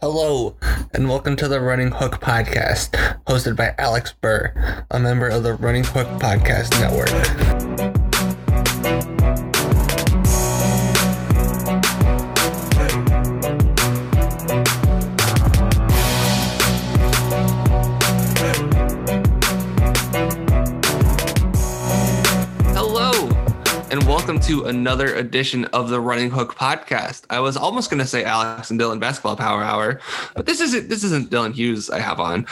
Hello, and welcome to the Running Hook Podcast, hosted by Alex Burr, a member of the Running Hook Podcast Network. To another edition of the Running Hook podcast. I was almost going to say Alex and Dylan Basketball Power Hour, but this isn't this isn't Dylan Hughes I have on.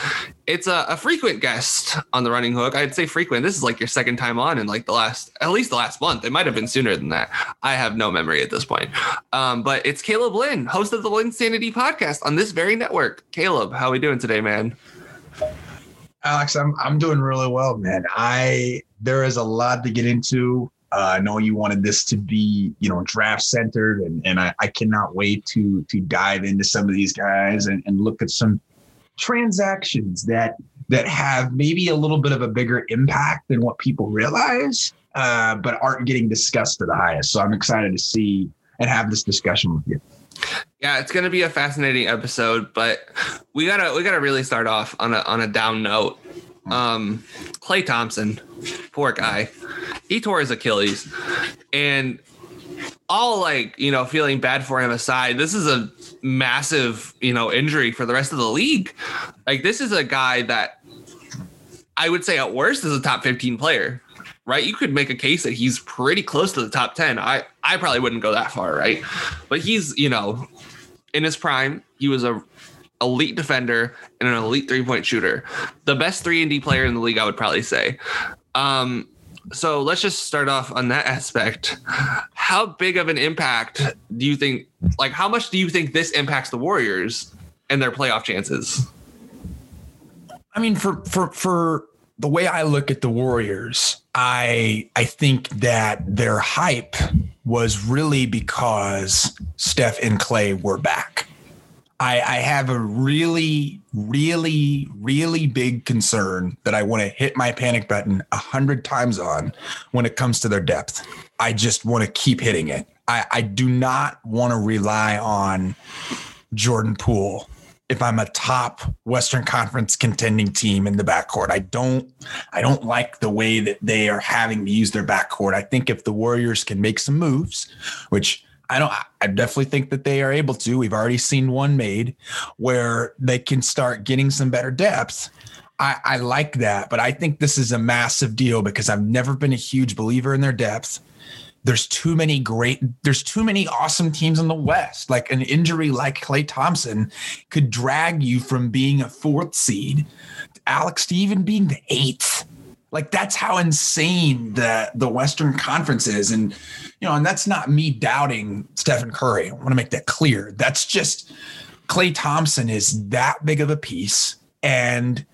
It's a, a, frequent guest on the Running Hook. I'd say frequent. This is like your second time on in like the last at least the last month. It might have been sooner than that. I have no memory at this point. Um, but it's Caleb Lynn, host of the Linsanity podcast on this very network. Caleb, how are we doing today, man? Alex, I'm I'm doing really well, man. I there is a lot to get into. Uh, I know you wanted this to be, you know, draft centered, and, and I, I cannot wait to to dive into some of these guys and, and look at some transactions that that have maybe a little bit of a bigger impact than what people realize, uh, but aren't getting discussed to the highest. So I'm excited to see and have this discussion with you. Yeah, it's going to be a fascinating episode, but we gotta we gotta really start off on a on a down note. Um, Klay Thompson, poor guy, he tore his Achilles, and all like you know feeling bad for him aside, this is a massive you know injury for the rest of the league. Like this is a guy that I would say at worst is a top 15 player, right? You could make a case that he's pretty close to the top 10. I I probably wouldn't go that far, right? But he's you know in his prime, he was a elite defender and an elite three point shooter. The best three and D player in the league, I would probably say. Um, so let's just start off on that aspect. How big of an impact do you think? Like, how much do you think this impacts the Warriors and their playoff chances? I mean, for for for the way I look at the Warriors, I I think that their hype was really because Steph and Klay were back. I, I have a really, really, really big concern that I want to hit my panic button a hundred times on when it comes to their depth. I just want to keep hitting it. I, I do not want to rely on Jordan Poole if I'm a top Western Conference contending team in the backcourt. I don't I don't like the way that they are having to use their backcourt. I think if the Warriors can make some moves, which I don't I definitely think that they are able to. We've already seen one made where they can start getting some better depth. I, I like that, but I think this is a massive deal because I've never been a huge believer in their depth. There's too many great, there's too many awesome teams in the West. Like an injury like Klay Thompson could drag you from being a fourth seed, Alex to even being the eighth. Like that's how insane the the Western Conference is, and you know, and that's not me doubting Stephen Curry. I want to make that clear. That's just Klay Thompson is that big of a piece, and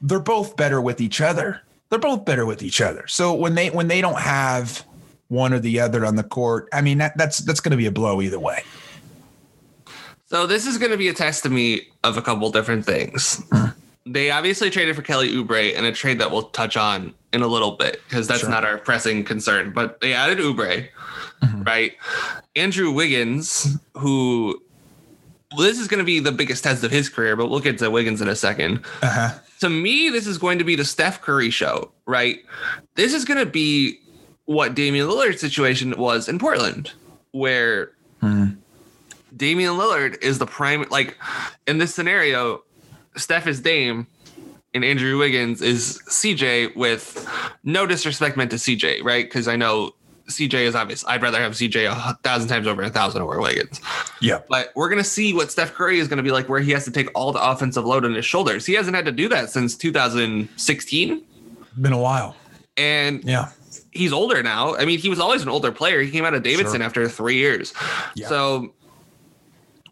they're both better with each other. They're both better with each other. So when they when they don't have one or the other on the court, I mean that that's that's going to be a blow either way. So this is going to be a test to me of a couple different things. Mm. They obviously traded for Kelly Oubre in a trade that we'll touch on in a little bit because that's sure. not our pressing concern. But they added Oubre, mm-hmm. right? Andrew Wiggins, who well, this is going to be the biggest test of his career, but we'll get to Wiggins in a 2nd uh-huh. To me, this is going to be the Steph Curry show, right? This is going to be what Damian Lillard's situation was in Portland, where mm. Damian Lillard is the prime, like in this scenario, Steph is Dame and Andrew Wiggins is CJ with no disrespect meant to CJ, right? Because I know CJ is obvious. I'd rather have CJ a thousand times over a thousand over Wiggins. Yeah. But we're going to see what Steph Curry is going to be like, where he has to take all the offensive load on his shoulders. He hasn't had to do that since 2016. Been a while. And yeah, he's older now. I mean, he was always an older player. He came out of Davidson sure. after three years. Yeah. So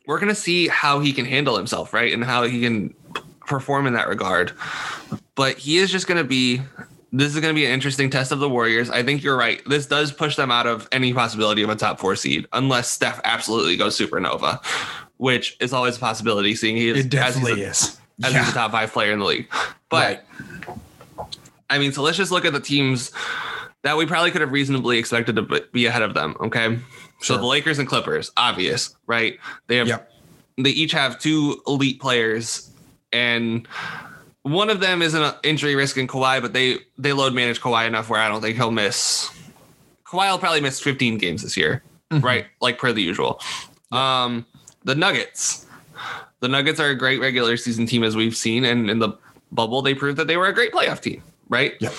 we're going to see how he can handle himself, right? And how he can perform in that regard. But he is just going to be this is going to be an interesting test of the Warriors. I think you're right. This does push them out of any possibility of a top four seed, unless Steph absolutely goes supernova, which is always a possibility. Seeing he is, it definitely as is as yeah. he's a top five player in the league. But right. I mean, so let's just look at the teams that we probably could have reasonably expected to be ahead of them. Okay, so the Lakers and Clippers, obvious, right? They have yep. they each have two elite players, and one of them is an injury risk in Kawhi, but they they load manage Kawhi enough where I don't think he'll miss. Kawhi will probably miss 15 games this year, Mhm. right? Like per the usual. Um, the Nuggets. The Nuggets are a great regular season team as we've seen, and in the bubble they proved that they were a great playoff team, right? Yep.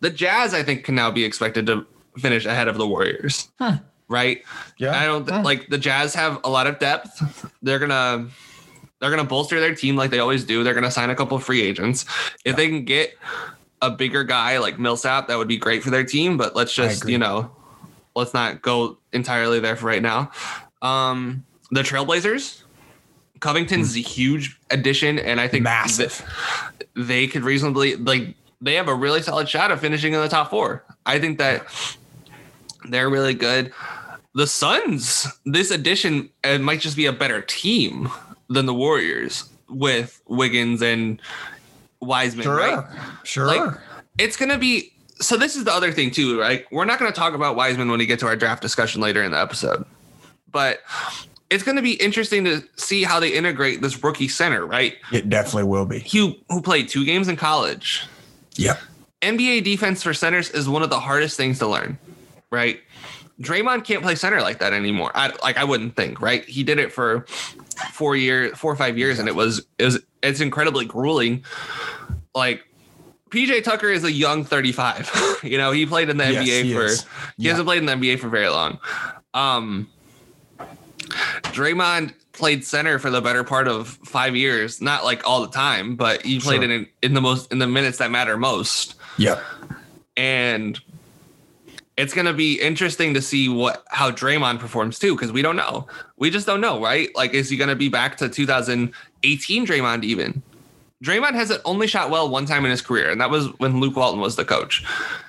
The Jazz, I think, can now be expected to finish ahead of the Warriors, Huh. Right? Yeah. I don't like the Jazz have a lot of depth. They're gonna they're gonna bolster their team like they always do. They're gonna sign a couple of free agents. If they can get a bigger guy like Millsap, that would be great for their team. But let's just you know, let's not go entirely there for right now. Um, the Trailblazers, Covington's a huge addition, and I think Hmm. Massive. that they could reasonably like they have a really solid shot of finishing in the top four. I think that they're really good. The Suns, this addition, it might just be a better team than the Warriors with Wiggins and Wiseman, Sure. right? Sure. Like, It's gonna be so. This is the other thing too, right? We're not gonna talk about Wiseman when we get to our draft discussion later in the episode, but it's gonna be interesting to see how they integrate this rookie center, right? it definitely will be. Who who played two games in college, Yep. NBA defense for centers is one of the hardest things to learn, right? Draymond can't play center like that anymore. I like I wouldn't think, right? He did it for four years, four or five years, and it was it was it's incredibly grueling. Like PJ Tucker is a young 35. you know, he played in the Yes, NBA he for is. he Yeah. hasn't played in the NBA for very long. Um Draymond played center for the better part of five years, not like all the time, but he played Sure. in, in the most in the minutes that matter most Yeah. and it's going to be interesting to see what how Draymond performs too because we don't know. We just don't know, right? Like is he going to be back to 2018 Draymond even? Draymond has only shot well one time in his career and that was when Luke Walton was the coach.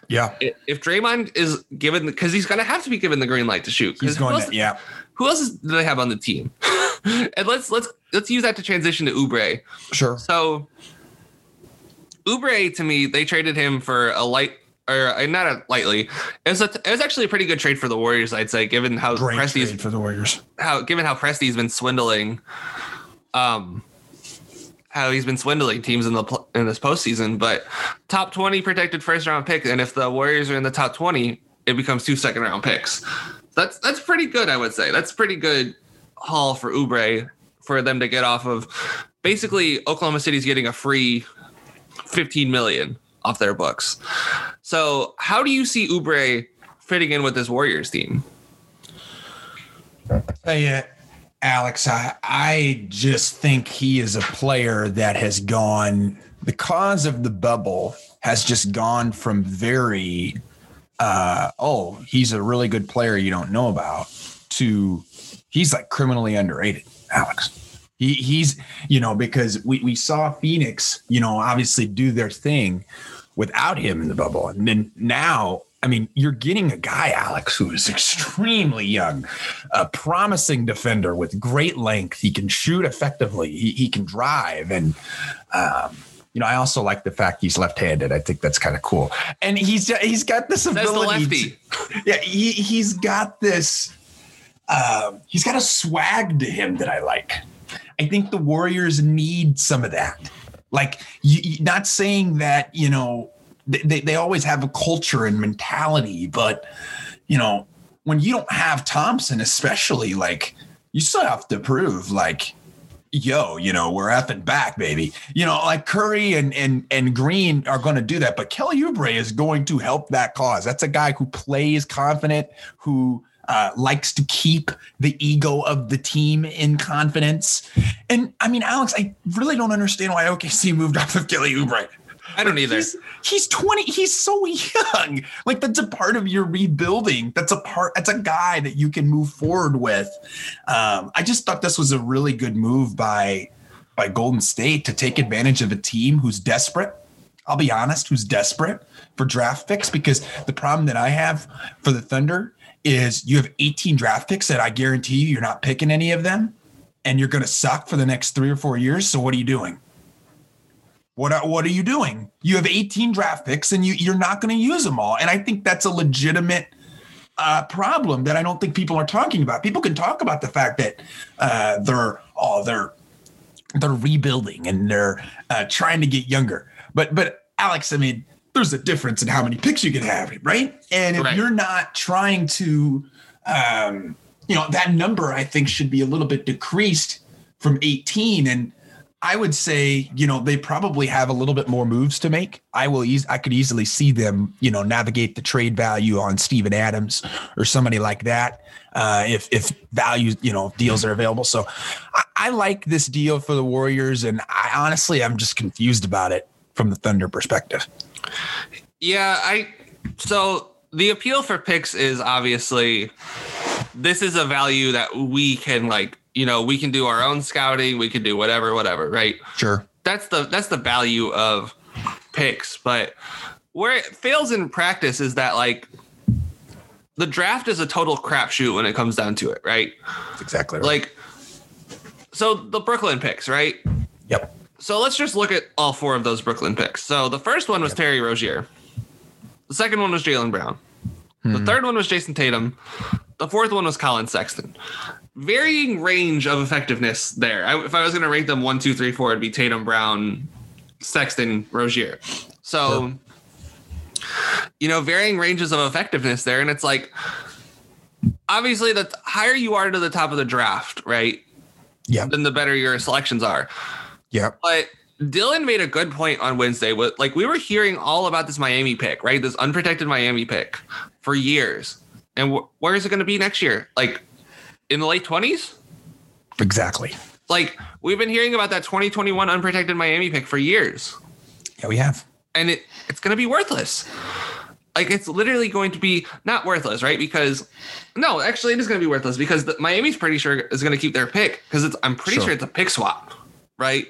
Yeah. If Draymond is given cuz he's going to have to be given the green light to shoot. He's who going else- to, yeah. Who else is, do they have on the team? and let's let's let's use that to transition to Oubre. Sure. So Oubre to me, they traded him for a light or uh, not a lightly. It was a, it was actually a pretty good trade for the Warriors, I'd say, given how Great Presti's for the Warriors. how given how Presti's been swindling, um, how he's been swindling teams in the in this postseason. But top twenty protected first round pick, and if the Warriors are in the top twenty, it becomes two second round picks. That's that's pretty good, I would say. That's pretty good haul for Oubre for them to get off of. Basically, Oklahoma City's getting a free fifteen million off their books. So, how do you see Oubre fitting in with this Warriors team? You, Alex, I, I just think he is a player that has gone because of the bubble has just gone from very uh oh he's a really good player you don't know about to he's like criminally underrated alex he, he's you know because we, we saw phoenix you know obviously do their thing without him in the bubble and then now i mean you're getting a guy alex who is extremely young a promising defender with great length he can shoot effectively he, he can drive and um you know, I also like the fact he's left-handed. I think that's kind of cool, and he's he's got this ability. to- yeah, he he's got this. Um, he's got a swag to him that I like. I think the Warriors need some of that. Like, you, not saying that you know they, they they always have a culture and mentality, but you know when you don't have Thompson, especially like you still have to prove like yo, you know, we're effing back, baby. You know, like Curry and and and Green are going to do that, but Kelly Oubre is going to help that cause. That's a guy who plays confident, who uh, likes to keep the ego of the team in confidence. And I mean, Alex, I really don't understand why OKC moved off of Kelly Oubre. I don't either. He's, he's 20. He's so young. Like that's a part of your rebuilding. That's a part. That's a guy that you can move forward with. Um, I just thought this was a really good move by by Golden State to take advantage of a team who's desperate. I'll be honest, who's desperate for draft picks because the problem that I have for the Thunder is you have 18 draft picks that I guarantee you you're not picking any of them and you're going to suck for the next 3 or 4 years. So what are you doing? What are, what are you doing? You have 18 draft picks and you you're not going to use them all. And I think that's a legitimate uh, problem that I don't think people are talking about. People can talk about the fact that uh, they're oh, they're they're rebuilding and they're uh, trying to get younger. But but Alex, I mean, there's a difference in how many picks you can have, right? And if Right. you're not trying to, um, you know, that number I think should be a little bit decreased from 18. And I would say, you know, they probably have a little bit more moves to make. I will eas- I could easily see them, you know, navigate the trade value on Steven Adams or somebody like that. Uh, if if values, you know, deals are available. So I, I like this deal for the Warriors, and I honestly I'm just confused about it from the Thunder perspective. Yeah, I so the appeal for picks is obviously this is a value that we can like, you know, we can do our own scouting, we can do whatever, whatever, right? Sure. That's the that's the value of picks, but where it fails in practice is that like the draft is a total crapshoot when it comes down to it, right? That's exactly right. Like so the Brooklyn picks, right? yep. So let's just look at all four of those Brooklyn picks. So the first one was Terry Rozier. The second one was Jaylen Brown. The hmm. third one was Jayson Tatum. The fourth one was Collin Sexton. Varying range of effectiveness there. I, if I was going to rank them one, two, three, four, it'd be Tatum, Brown, Sexton, Rozier. So, you know, varying ranges of effectiveness there. And it's like, obviously, the higher you are to the top of the draft, right? Yeah. Then the better your selections are. Yep. But Dylan made a good point on Wednesday. With like we were hearing all about this Miami pick, right? This unprotected Miami pick for years. And wh- where is it going to be next year? Like in the late twenties? Exactly. Like we've been hearing about that 2021 unprotected Miami pick for years, Yeah, we have. and it it's going to be worthless. Like it's literally going to be not worthless, right? Because no, actually, it is going to be worthless because the, Miami's pretty sure is going to keep their pick because it's I'm pretty Sure. sure it's a pick swap, right?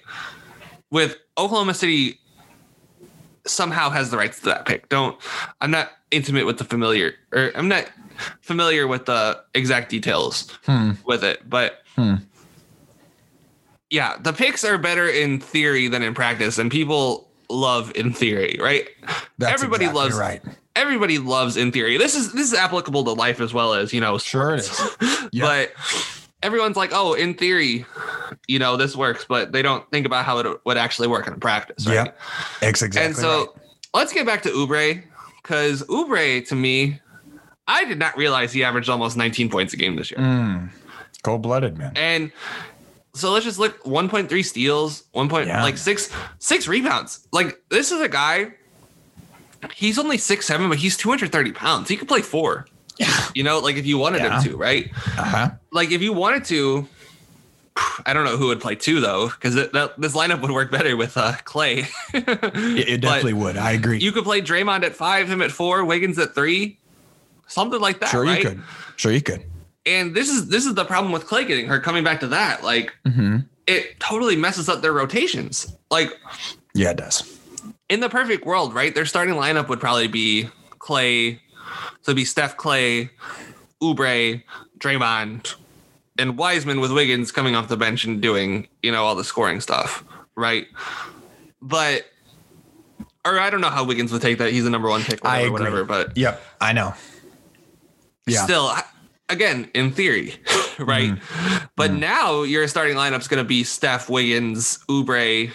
With Oklahoma City somehow has the rights to that pick. Don't I'm not intimate with the familiar or I'm not familiar with the exact details Hmm. with it, but Hmm. yeah, the picks are better in theory than in practice, and people love in theory, right? That's Everybody exactly loves right. everybody loves in theory. This is this is applicable to life as well as you know, Sure it is. Yeah. but everyone's like, oh, in theory, you know, this works, but they don't think about how it would actually work in practice, right? Yep. Exactly. and so right. let's get back to Oubre because Oubre to me, I did not realize he averaged almost 19 points a game this year. Mm. cold blooded, man. And so let's just look 1.3 steals, 1. Point, Yeah. like six six rebounds. Like this is a guy. He's only six seven, but he's 230 pounds. He could play four. You know, like if you wanted Yeah. him to, right? Uh huh. Like if you wanted to, I don't know who would play two though, because this lineup would work better with uh, Klay. It, it definitely would. I agree. You could play Draymond at five, him at four, Wiggins at three, something like that. sure right? you could. Sure you could. And this is this is the problem with Klay getting hurt. Coming back to that, like Mm-hmm. it totally messes up their rotations. Like Yeah, it does. in the perfect world, right? Their starting lineup would probably be Klay, so it'd be Steph Klay, Oubre, Draymond, and Wiseman with Wiggins coming off the bench and doing, you know, all the scoring stuff, right? But or I don't know how Wiggins would take that. He's a number one pick, I whatever, agree. whatever. But Yep. I know. Yeah. still, again, in theory, right? Mm-hmm. But now your starting lineup's going to be Steph, Wiggins, Oubre,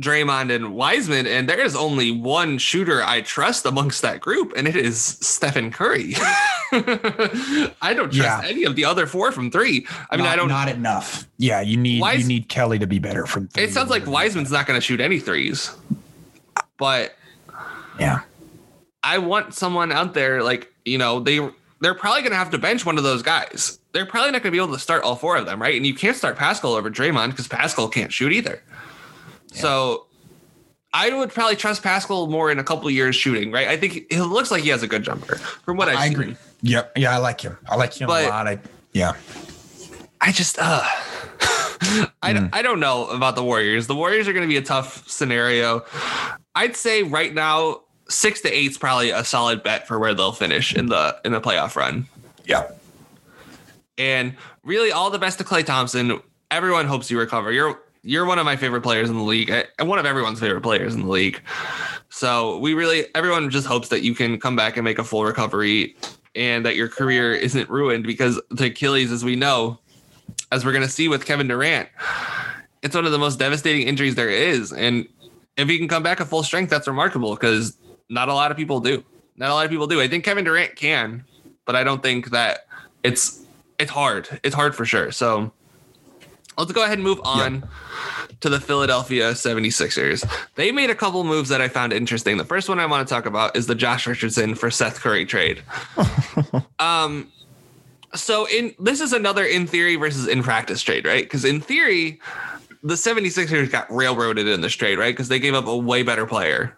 Draymond, and Wiseman, and there is only one shooter I trust amongst that group, and it is Stephen Curry. I don't trust Yeah. any of the other four from three. I mean, not, I don't. Not enough. Yeah, you need Wise- you need Kelly to be better from. three it sounds like. Wiseman's not going to shoot any threes, but Yeah. I want someone out there like you know they they're probably going to have to bench one of those guys. They're probably not going to be able to start all four of them, right? And you can't start Paschall over Draymond because Paschall can't shoot either. So I would probably trust Paschall more in a couple years shooting, right? I think it looks like he has a good jumper from what I've I seen. agree. Yep. Yeah, I like him. I like him But- a lot. I yeah. I just uh I, don't, I don't know about the Warriors. The Warriors are going to be a tough scenario. I'd say right now six to 8 is probably a solid bet for where they'll finish in the in the playoff run. Yeah. And really, all the best to Klay Thompson. Everyone hopes you recover. You're you're one of my favorite players in the league, eh, and one of everyone's favorite players in the league. So we really, everyone just hopes that you can come back and make a full recovery, and that your career isn't ruined because the Achilles, as we know, as we're gonna see with Kevin Durant, it's one of the most devastating injuries there is. And if he can come back at full strength, that's remarkable because not a lot of people do. Not a lot of people do. I think Kevin Durant can, but I don't think that it's it's hard. It's hard for sure. So let's go ahead and move on to the Philadelphia 76ers. They made a couple moves that I found interesting. The first one I want to talk about is the Josh Richardson for Seth Curry trade. um so in this is another in theory versus in practice trade, right? Because in theory, the 76ers got railroaded in this trade, right? Because they gave up a way better player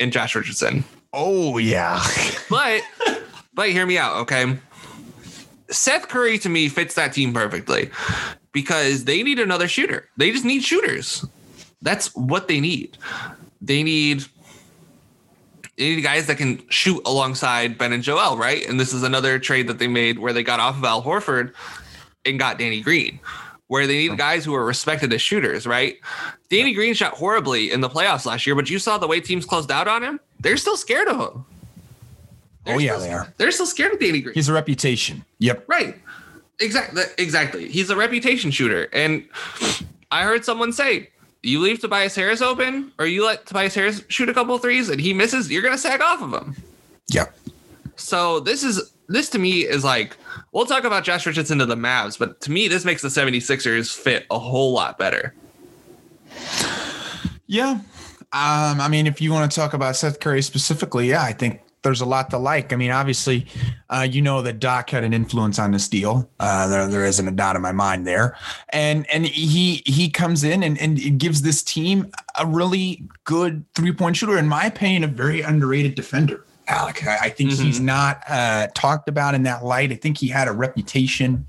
in Josh Richardson. Oh yeah. But but hear me out, okay? Seth Curry to me fits that team perfectly because they need another shooter. They just need shooters. That's what they need. They need they need guys that can shoot alongside Ben and Joel, right? And this is another trade that they made where they got off of Al Horford and got Danny Green, where they need oh. guys who are respected as shooters, right? Danny Green shot horribly in the playoffs last year, but you saw the way teams closed out on him. They're still scared of him. They're Oh, yeah, still- they are. They're still scared of Danny Green. He's a reputation. Yep. Right. Exactly. Exactly. He's a reputation shooter. And I heard someone say, you leave Tobias Harris open or you let Tobias Harris shoot a couple threes and he misses, you're going to sag off of him. Yep. So this is, this to me is like, we'll talk about Josh Richardson to the Mavs, but to me, this makes the 76ers fit a whole lot better. Yeah. Um, I mean, if you want to talk about Seth Curry specifically, yeah, I think there's a lot to like. I mean, obviously, uh, you know that Doc had an influence on this deal. Uh, there, there isn't a doubt in my mind there. And and he he comes in and, and gives this team a really good three point shooter, in my opinion, a very underrated defender. Alec, I, think he's not uh, talked about in that light. I think he had a reputation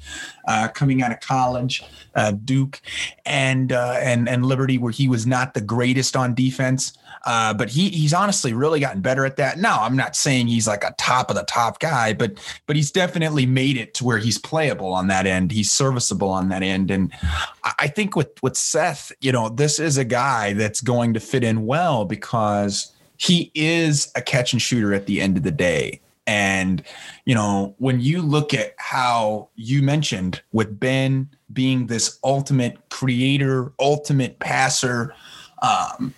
uh, coming out of college, uh, Duke, and uh, and and Liberty, where he was not the greatest on defense. Uh, but he he's honestly really gotten better at that. Now, I'm not saying he's like a top of the top guy, but but he's definitely made it to where he's playable on that end. He's serviceable on that end, and I think with with Seth, you know, this is a guy that's going to fit in well because he is a catch and shooter at the end of the day. And, you know, when you look at how you mentioned with Ben being this ultimate creator, ultimate passer, um,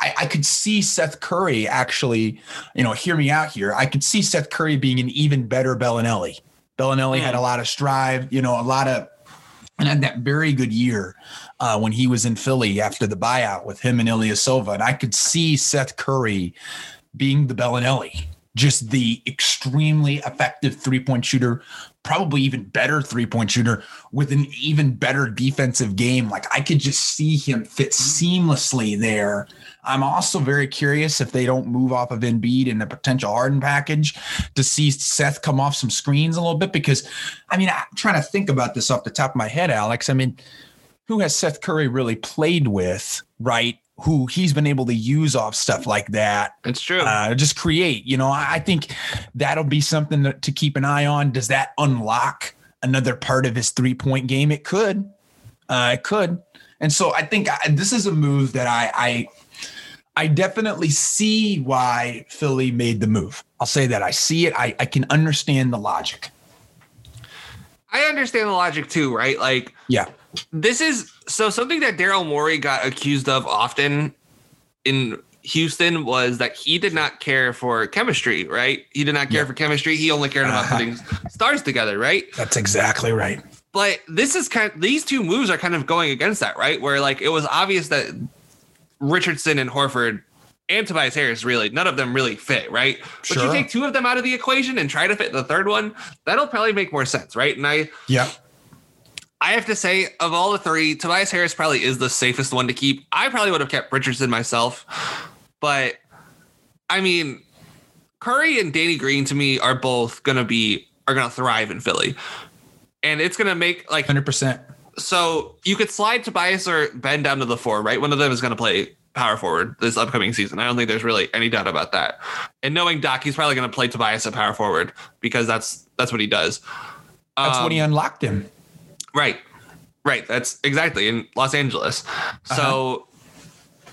I, I could see Seth Curry actually, you know, hear me out here. I could see Seth Curry being an even better Belinelli. Belinelli had a lot of strive, you know, a lot of, and had that very good year uh, when he was in Philly after the buyout with him and Ilyasova. And I could see Seth Curry being the Belinelli, just the extremely effective three point shooter, probably even better three point shooter with an even better defensive game. Like I could just see him fit mm-hmm. seamlessly there. I'm also very curious if they don't move off of Embiid in a potential Harden package to see Seth come off some screens a little bit because, I mean, I'm trying to think about this off the top of my head, Alex. I mean, who has Seth Curry really played with, right? Who he's been able to use off stuff like that It's true. uh, just create. You know, I think that'll be something to, to keep an eye on. Does that unlock another part of his three point game? It could. Uh, it could. And so I think I, this is a move that I, I I definitely see why Philly made the move. I'll say that I see it. I, I can understand the logic. I understand the logic too, right? Like, Yeah. This is so something that Daryl Morey got accused of often in Houston was that he did not care for chemistry, right? He did not care Yeah. for chemistry. He only cared about putting stars together, right? That's exactly right. But this is kind of, these two moves are kind of going against that, right? Where like it was obvious that Richardson and Horford and Tobias Harris really none of them really fit, right? Sure. But you take two of them out of the equation and try to fit the third one, that'll probably make more sense, right? And I Yeah. I have to say, of all the three, Tobias Harris probably is the safest one to keep. I probably would have kept Richardson myself, but I mean, Curry and Danny Green to me are both gonna be are gonna thrive in Philly, and it's gonna make like 100%. so you could slide Tobias or Ben down to the four, right? One of them is gonna play power forward this upcoming season. I don't think there's really any doubt about that. And knowing Doc, he's probably gonna play Tobias at power forward because that's that's what he does. That's Um, when he unlocked him. Right. Right. That's exactly in Los Angeles. So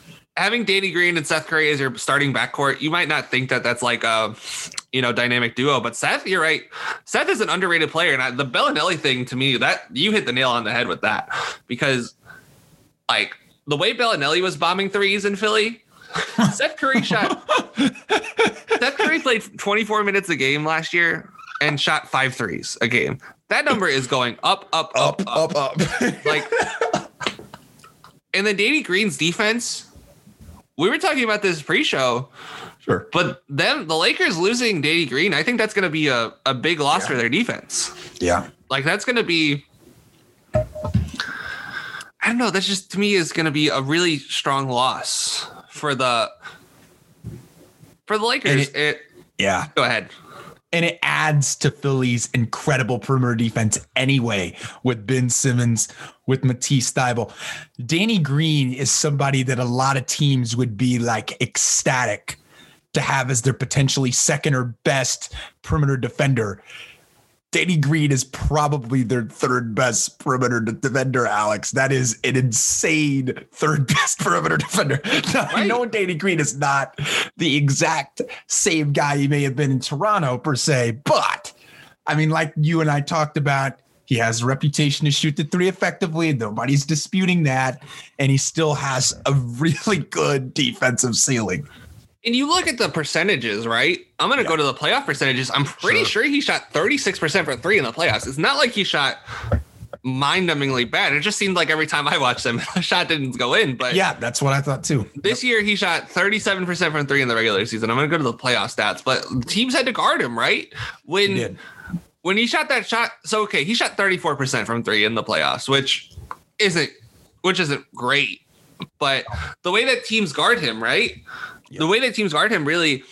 uh-huh. having Danny Green and Seth Curry as your starting backcourt, you might not think that that's like a, you know, dynamic duo. But Seth, you're right. Seth is an underrated player, and I, the Belinelli thing to me, that you hit the nail on the head with that, because like the way Belinelli was bombing threes in Philly, Seth Curry shot. Seth Curry played 24 minutes a game last year and shot five threes a game. That number is going up, up, up, up, up, up. like. And then Danny Green's defense we were talking about this pre-show, sure. but them the Lakers losing Danny Green, I think that's going to be a, a big loss yeah. for their defense. Yeah, like that's going to be. I don't know. That's just to me is going to be a really strong loss for the for the Lakers. It, it, yeah, go ahead and it adds to Philly's incredible perimeter defense anyway with Ben Simmons, with Matisse Thybulle. Danny Green is somebody that a lot of teams would be like ecstatic to have as their potentially second or best perimeter defender. Danny Green is probably their third best perimeter defender, Alex. That is an insane third best perimeter defender. Now, right. I know Danny Green is not the exact same guy he may have been in Toronto, per se, but I mean, like you and I talked about, he has a reputation to shoot the three effectively. Nobody's disputing that. And he still has a really good defensive ceiling. And you look at the percentages, right? I'm going to yeah. go to the playoff percentages. I'm pretty sure. sure he shot 36% for three in the playoffs. It's not like he shot mind-numbingly bad. It just seemed like every time I watched him, the shot didn't go in. But yeah, that's what I thought too. This yep. year he shot 37% from three in the regular season. I'm going to go to the playoff stats, but teams had to guard him, right? When he when he shot that shot, so okay, he shot 34% from three in the playoffs, which isn't which isn't great. But the way that teams guard him, right? The way that teams guard him really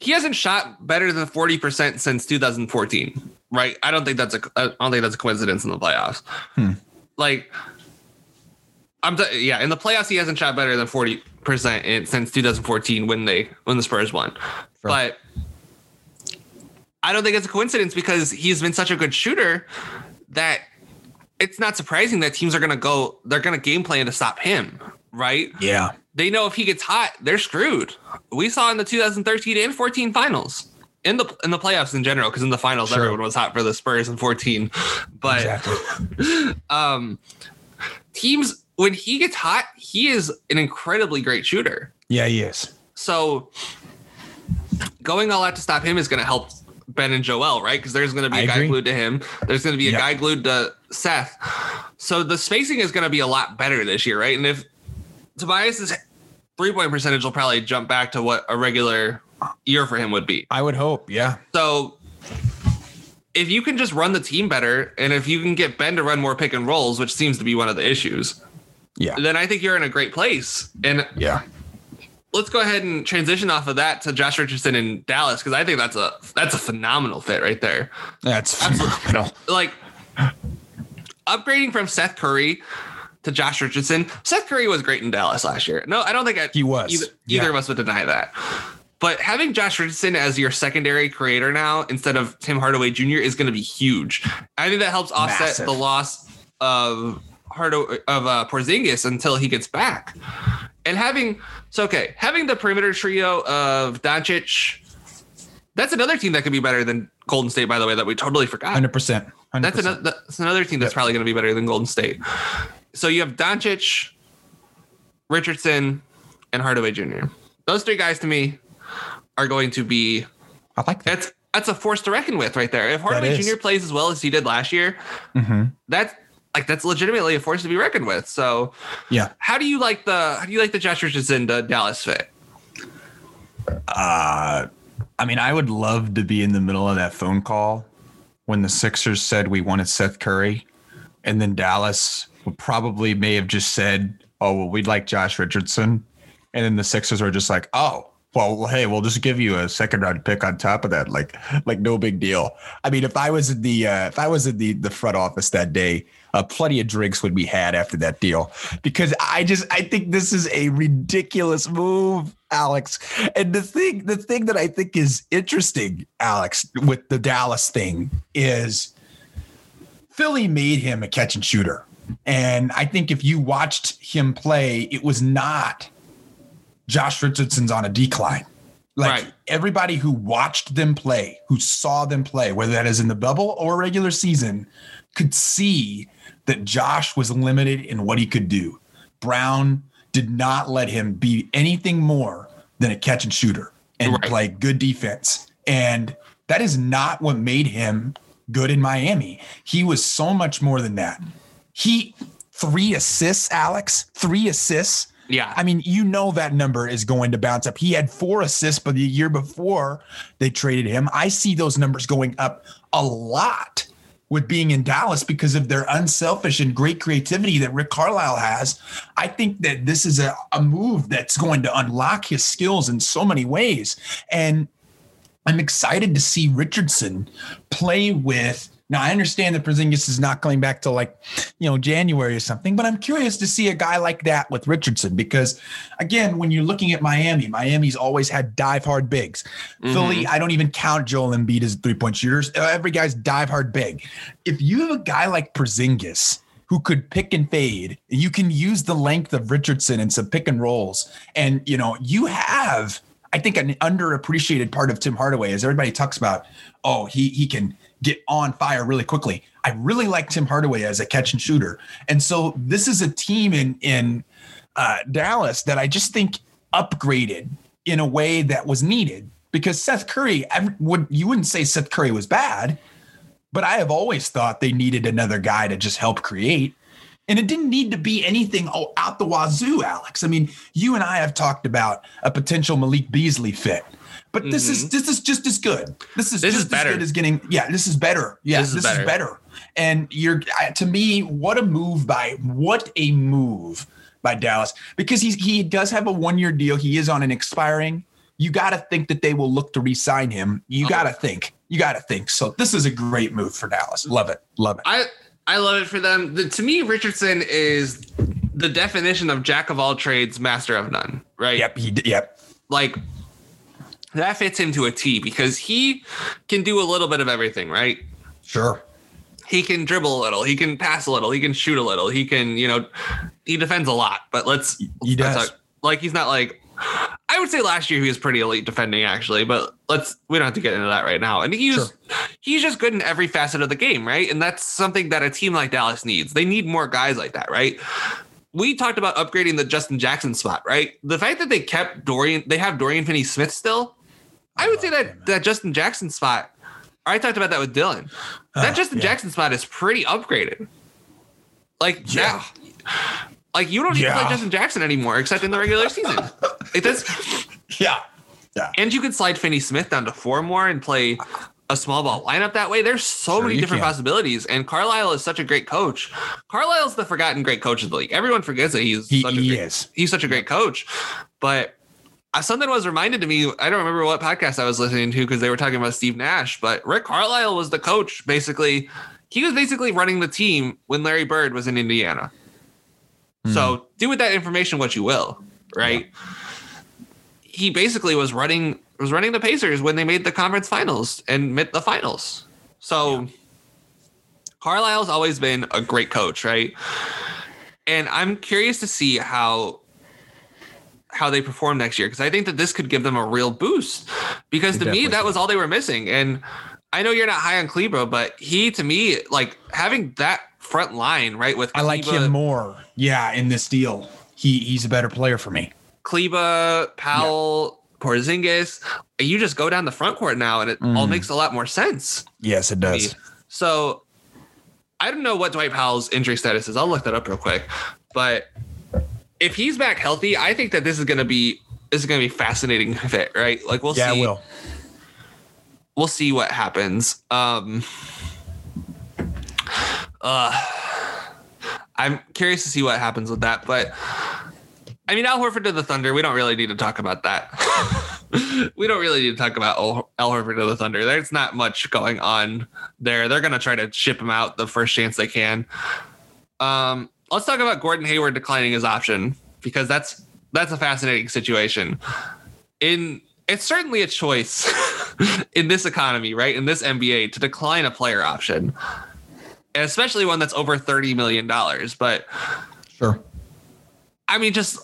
he hasn't shot better than 40% since 2014 right? I don't think that's a i don't think that's a coincidence in the playoffs. Hmm. like i'm t- yeah in the playoffs he hasn't shot better than 40% in, since 2014 when they when the spurs won. But i don't think it's a coincidence because he's been such a good shooter that it's not surprising that teams are going to go they're going to game plan to stop him right yeah they know if he gets hot, they're screwed. We saw in the 2013 and 14 finals. In the in the playoffs in general, because in the finals sure. everyone was hot for the Spurs in 14. But exactly. um teams when he gets hot, he is an incredibly great shooter. Yeah, he is. So going all out to stop him is going to help Ben and Joel, right? Because there's going to be a guy glued to him. There's going to be a yep. guy glued to Seth. So the spacing is going to be a lot better this year, right? And if Tobias's three point percentage will probably jump back to what a regular year for him would be. I would hope, yeah. So if you can just run the team better, and if you can get Ben to run more pick and rolls, which seems to be one of the issues, yeah, then I think you're in a great place. And yeah, let's go ahead and transition off of that to Josh Richardson in Dallas because I think that's a that's a phenomenal fit right there. That's phenomenal. Like upgrading from Seth Curry to Josh Richardson. Seth Curry was great in Dallas last year. No, I don't think I, he was. Either, yeah. either of us would deny that. But having Josh Richardson as your secondary creator now instead of Tim Hardaway Jr. is going to be huge. I think that helps offset Massive. the loss of Hardaway of uh, Porzingis until he gets back. And having so okay, having the perimeter trio of Doncic, that's another team that could be better than Golden State. By the way, that we totally forgot. Hundred percent. That's another that's another team that's yep. probably going to be better than Golden State so you have Doncic, Richardson, and Hardaway Jr. Those three guys to me are going to be. I like that. That's that's a force to reckon with right there. If Hardaway Jr. plays as well as he did last year, mm-hmm. that's like that's legitimately a force to be reckoned with. So yeah, how do you like the how do you like the Josh Richardson to Dallas fit? Uh, I mean, I would love to be in the middle of that phone call when the Sixers said we wanted Seth Curry, and then Dallas probably may have just said, "Oh, well, we'd like Josh Richardson," and then the Sixers are just like, "Oh." Well, hey, we'll just give you a second round pick on top of that, like, like no big deal. I mean, if I was in the uh, if I was in the the front office that day, uh, plenty of drinks would be had after that deal because I just I think this is a ridiculous move, Alex. And the thing the thing that I think is interesting, Alex, with the Dallas thing is Philly made him a catch and shooter. And I think if you watched him play, it was not Josh Richardson's on a decline. Like Right. everybody who watched them play, who saw them play, whether that is in the bubble or regular season, could see that Josh was limited in what he could do. Brown did not let him be anything more than a catch and shooter and Right. play good defense. And that is not what made him good in Miami. He was so much more than that. He three assists, Alex, three assists. Yeah. I mean, you know that number is going to bounce up. He had four assists, but the year before they traded him, I see those numbers going up a lot with being in Dallas because of their unselfish and great creativity that Rick Carlisle has. I think that this is a, a move that's going to unlock his skills in so many ways. And I'm excited to see Richardson play with. Now I understand that Porzingis is not coming back till like, you know, January or something, but I'm curious to see a guy like that with Richardson because, again, when you're looking at Miami, Miami's always had dive hard bigs. Philly, I don't even count Joel Embiid as three point shooters. Uh, Every guy's dive hard big. If you have a guy like Porzingis who could pick and fade, you can use the length of Richardson and some pick and rolls, and you know you have I think an underappreciated part of Tim Hardaway is everybody talks about, oh, he he can get on fire really quickly. I really like Tim Hardaway as a catch and shooter. And so this is a team in in uh, Dallas that I just think upgraded in a way that was needed because Seth Curry I would you wouldn't say Seth Curry was bad, but I have always thought they needed another guy to just help create. And it didn't need to be anything out the wazoo, Alex. I mean, you and I have talked about a potential Malik Beasley fit, but this is mm-hmm. this is just as good. This is This is just better. as good as getting. Yeah, this is better. Yeah, This this, is is, better. better. And you're to me, what a move by what a move by Dallas because he's he does have a one year deal. He is on an expiring. You got to think that they will look to re-sign him. You uh-huh. Oh. got to think. You got to think. So this is a great move for Dallas. Love it. Love it. I I love it for them. The, to me, Richardson is the definition of jack of all trades, master of none. Right? Yep. He. Yep. Like that fits him to a T because he can do a little bit of everything. Right? Sure. He can dribble a little. He can pass a little. He can shoot a little. He can, you know, he defends a lot. But let's He let's talk- like he's not like. I would say last year he was pretty elite defending actually, but let's we don't have to get into that right now. And he's Sure. he's just good in every facet of the game, right? And that's something that a team like Dallas needs. They need more guys like that, right? We talked about upgrading the Justin Jackson spot, right? The fact that they kept Dorian, they have Dorian Finney Smith still. I, would say that him, that Justin Jackson spot. I talked about that with Dylan. That Oh, Justin yeah. Jackson spot is pretty upgraded. Like Yeah. like you don't need to Yeah. play Justin Jackson anymore, except in the regular season. Like that's, Yeah. Yeah. and you could slide Finney Smith down to four more and play a small ball lineup that way. There's so Sure many different can. possibilities. And Carlisle is such a great coach. Carlisle's the forgotten great coach of the league. Everyone forgets that he's He, such a he great, is. he's such a great coach. But uh, something was reminded to me. I don't remember what podcast I was listening to because they were talking about Steve Nash, but Rick Carlisle was the coach. Basically, he was basically running the team when Larry Bird was in Indiana. So hmm. do with that information what you will, right? He basically was running was running the Pacers when they made the conference finals and made the finals. So Carlisle's always been a great coach, right? And I'm curious to see how how they perform next year because I think that this could give them a real boost. Because to me, that was all they were missing. And I know you're not high on Kleber, but he to me, like having that front line, right? With I like him more. Yeah, in this deal, he he's a better player for me. Kleber, Powell, Porzingis. You just go down the front court now, and it all Mm. makes a lot more sense. Yes, it does. So I don't know what Dwight Powell's injury status is. I'll look that up real quick. But if he's back healthy, I think that this is gonna be this is gonna be fascinating fit, right? Like we'll Yeah, see. I will. We'll see what happens. Um uh I'm curious to see what happens with that, but I mean Al Horford to the Thunder, we don't really need to talk about that. we don't really need to talk about Al Al Horford to the Thunder. There's not much going on there. They're gonna try to ship him out the first chance they can. Um, let's talk about Gordon Hayward declining his option because that's that's a fascinating situation. In it's certainly a choice in this economy, right? In this NBA to decline a player option, and especially one that's over thirty million dollars. But Sure. I mean, just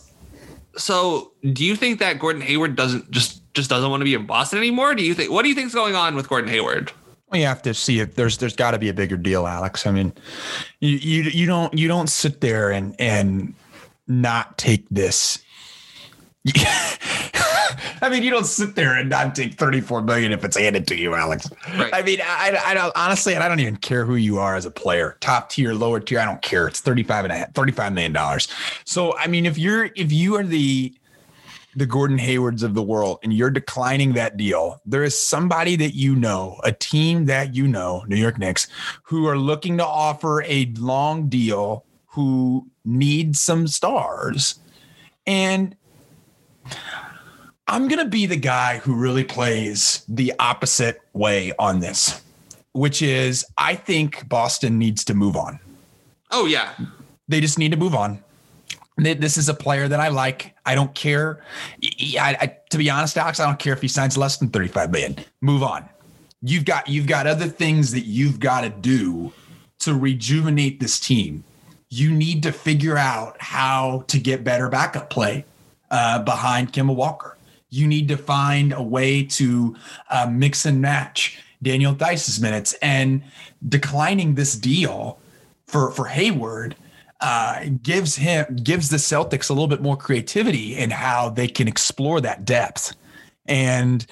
So, do you think that Gordon Hayward doesn't just just doesn't want to be in Boston anymore? Do you think what do you think's going on with Gordon Hayward? Well, you have to see if there's there's got to be a bigger deal, Alex. I mean, you you you don't you don't sit there and and not take this. I mean, you don't sit there and not take 34 million if it's handed to you, Alex. Right. I mean, I, I don't honestly, I don't even care who you are as a player, top tier, lower tier. I don't care. It's 35 and a half, 35 million dollars. So, I mean, if you're, if you are the, the Gordon Haywards of the world and you're declining that deal, there is somebody that you know, a team that you know, New York Knicks, who are looking to offer a long deal who needs some stars. And I'm going to be the guy who really plays the opposite way on this, which is I think Boston needs to move on. Oh yeah. They just need to move on. This is a player that I like. I don't care. I, I, to be honest, Alex, I don't care if he signs less than 35 million. Move on. You've got you've got other things that you've got to do to rejuvenate this team. You need to figure out how to get better backup play uh, behind Kemba Walker. You need to find a way to uh, mix and match Daniel Theis's minutes and declining this deal for for Hayward uh, gives him gives the Celtics a little bit more creativity in how they can explore that depth. And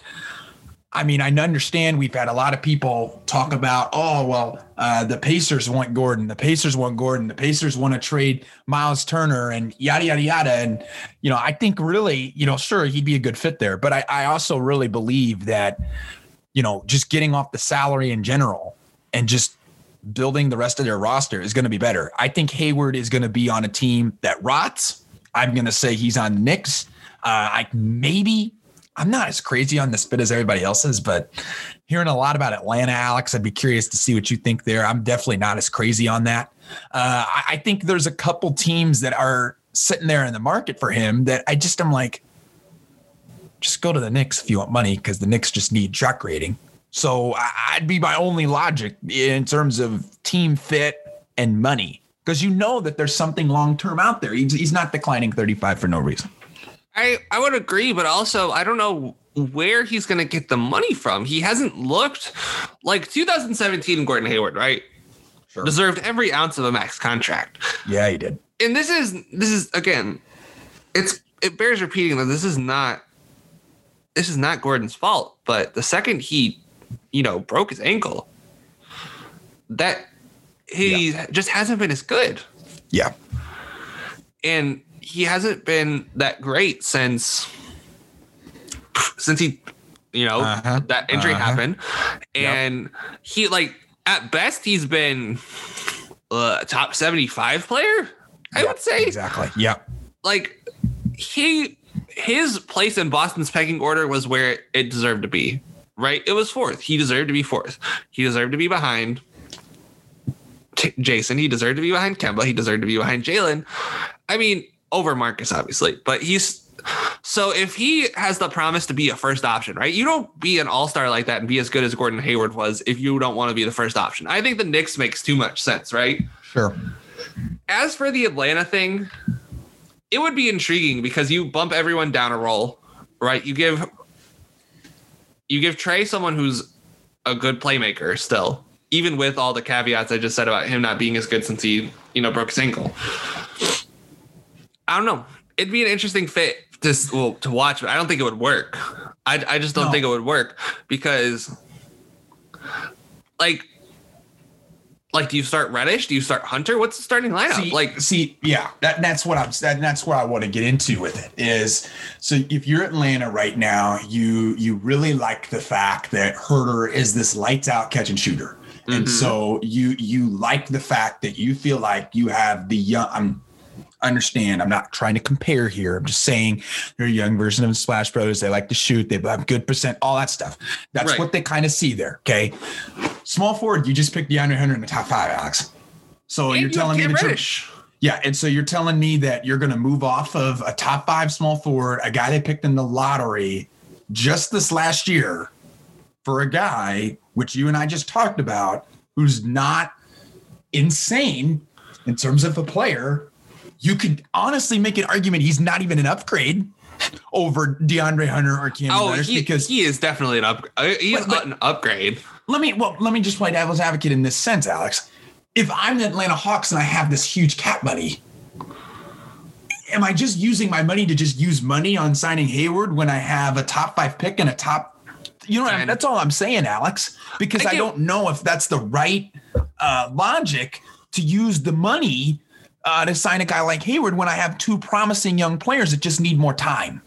I mean, I understand we've had a lot of people talk about, oh, well, uh, the Pacers want Gordon, the Pacers want Gordon, the Pacers want to trade Miles Turner and yada, yada, yada. And, you know, I think really, you know, sure, he'd be a good fit there. But I, I also really believe that, you know, just getting off the salary in general and just building the rest of their roster is going to be better. I think Hayward is going to be on a team that rots. I'm going to say he's on Knicks. Uh, I maybe I'm not as crazy on the spit as everybody else is, but hearing a lot about Atlanta, Alex, I'd be curious to see what you think there. I'm definitely not as crazy on that. Uh, I, I think there's a couple teams that are sitting there in the market for him that I just am like, just go to the Knicks if you want money because the Knicks just need truck rating. So I'd be my only logic in terms of team fit and money because you know that there's something long term out there. He's, he's not declining 35 for no reason. I, I would agree, but also I don't know where he's going to get the money from. He hasn't looked like 2017 Gordon Hayward, right? Sure. Deserved every ounce of a max contract. Yeah, he did. And this is this is again, it's it bears repeating that this is not this is not Gordon's fault. But the second he, you know, broke his ankle, that he yeah. just hasn't been as good. Yeah. And he hasn't been that great since since he you know uh-huh. that injury uh-huh. happened and yep. he like at best he's been a top 75 player i yep, would say exactly yeah like he his place in boston's pecking order was where it deserved to be right it was fourth he deserved to be fourth he deserved to be behind T- Jayson. He deserved to be behind Kemba. He deserved to be behind Jaylen. I mean, over Marcus, obviously, but he's so if he has the promise to be a first option, right? You don't be an all star like that and be as good as Gordon Hayward was if you don't want to be the first option. I think the Knicks makes too much sense, right? Sure. As for the Atlanta thing, it would be intriguing because you bump everyone down a roll, right? You give you give Trey someone who's a good playmaker still, even with all the caveats I just said about him not being as good since he, you know, broke his ankle. I don't know. It'd be an interesting fit to well, to watch, but I don't think it would work. I I just don't no. think it would work because like like do you start Reddish? Do you start Hunter? What's the starting lineup? See, like see, yeah, that, that's what I'm that, that's what I want to get into with it is so if you're Atlanta right now, you you really like the fact that Huerter is this lights out catch and shooter. And mm-hmm. so you you like the fact that you feel like you have the young I'm understand. I'm not trying to compare here. I'm just saying they're a young version of Splash Brothers. They like to shoot. They have good percent, all that stuff. That's right. what they kind of see there. Okay. Small forward, you just picked DeAndre Hunter in the top five, Alex. So and you're telling me that you're, yeah, and so you're telling me that you're going to move off of a top five small forward, a guy they picked in the lottery just this last year for a guy which you and I just talked about, who's not insane in terms of a player, you could honestly make an argument he's not even an upgrade over DeAndre Hunter or Cam Oh, he, because he is definitely an up. uh, He's But- but- an upgrade. let me well let me just play devil's advocate in this sense, Alex. If I'm the Atlanta Hawks and I have this huge cap money, am I just using my money to just use money on signing Hayward when I have a top five pick and a top? You know, what I mean? That's all I'm saying, Alex. Because I I, don't know if that's the right uh, logic to use the money uh, to sign a guy like Hayward when I have two promising young players that just need more time.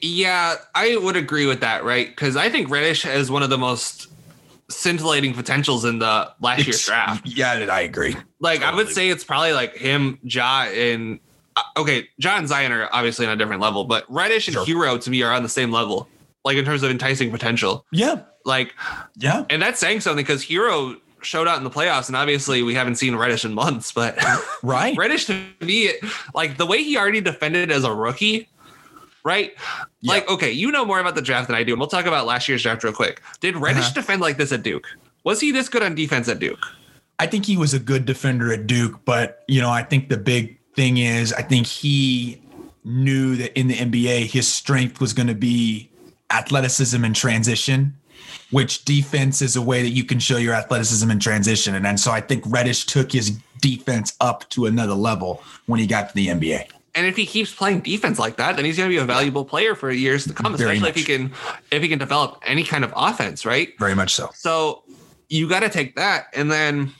Yeah, I would agree with that, right? Because I think Reddish has one of the most scintillating potentials in the last year's draft. Yeah, I agree. Like I would say it's probably like him, Ja, and uh, okay, Ja and Zion are obviously on a different level, but Reddish and Sure. Herro to me are on the same level, like in terms of enticing potential. Yeah, Like, yeah. and that's saying something because Herro showed out in the playoffs, and obviously we haven't seen Reddish in months, but Right. Reddish to me, like the way he already defended as a rookie, right? Yeah. Like, okay, you know more about the draft than I do, and we'll talk about last year's draft real quick. Did Reddish Uh-huh. defend like this at Duke? Was he this good on defense at Duke? I think he was a good defender at Duke, but you know, I think the big thing is I think he knew that in the NBA his strength was going to be athleticism and transition, which defense is a way that you can show your athleticism and transition. And then so I think Reddish took his defense up to another level when he got to the NBA. And if he keeps playing defense like that, then he's going to be a valuable player for years to come, Very especially if he can if he can develop any kind of offense, right? Very much so. So you got to take that, and then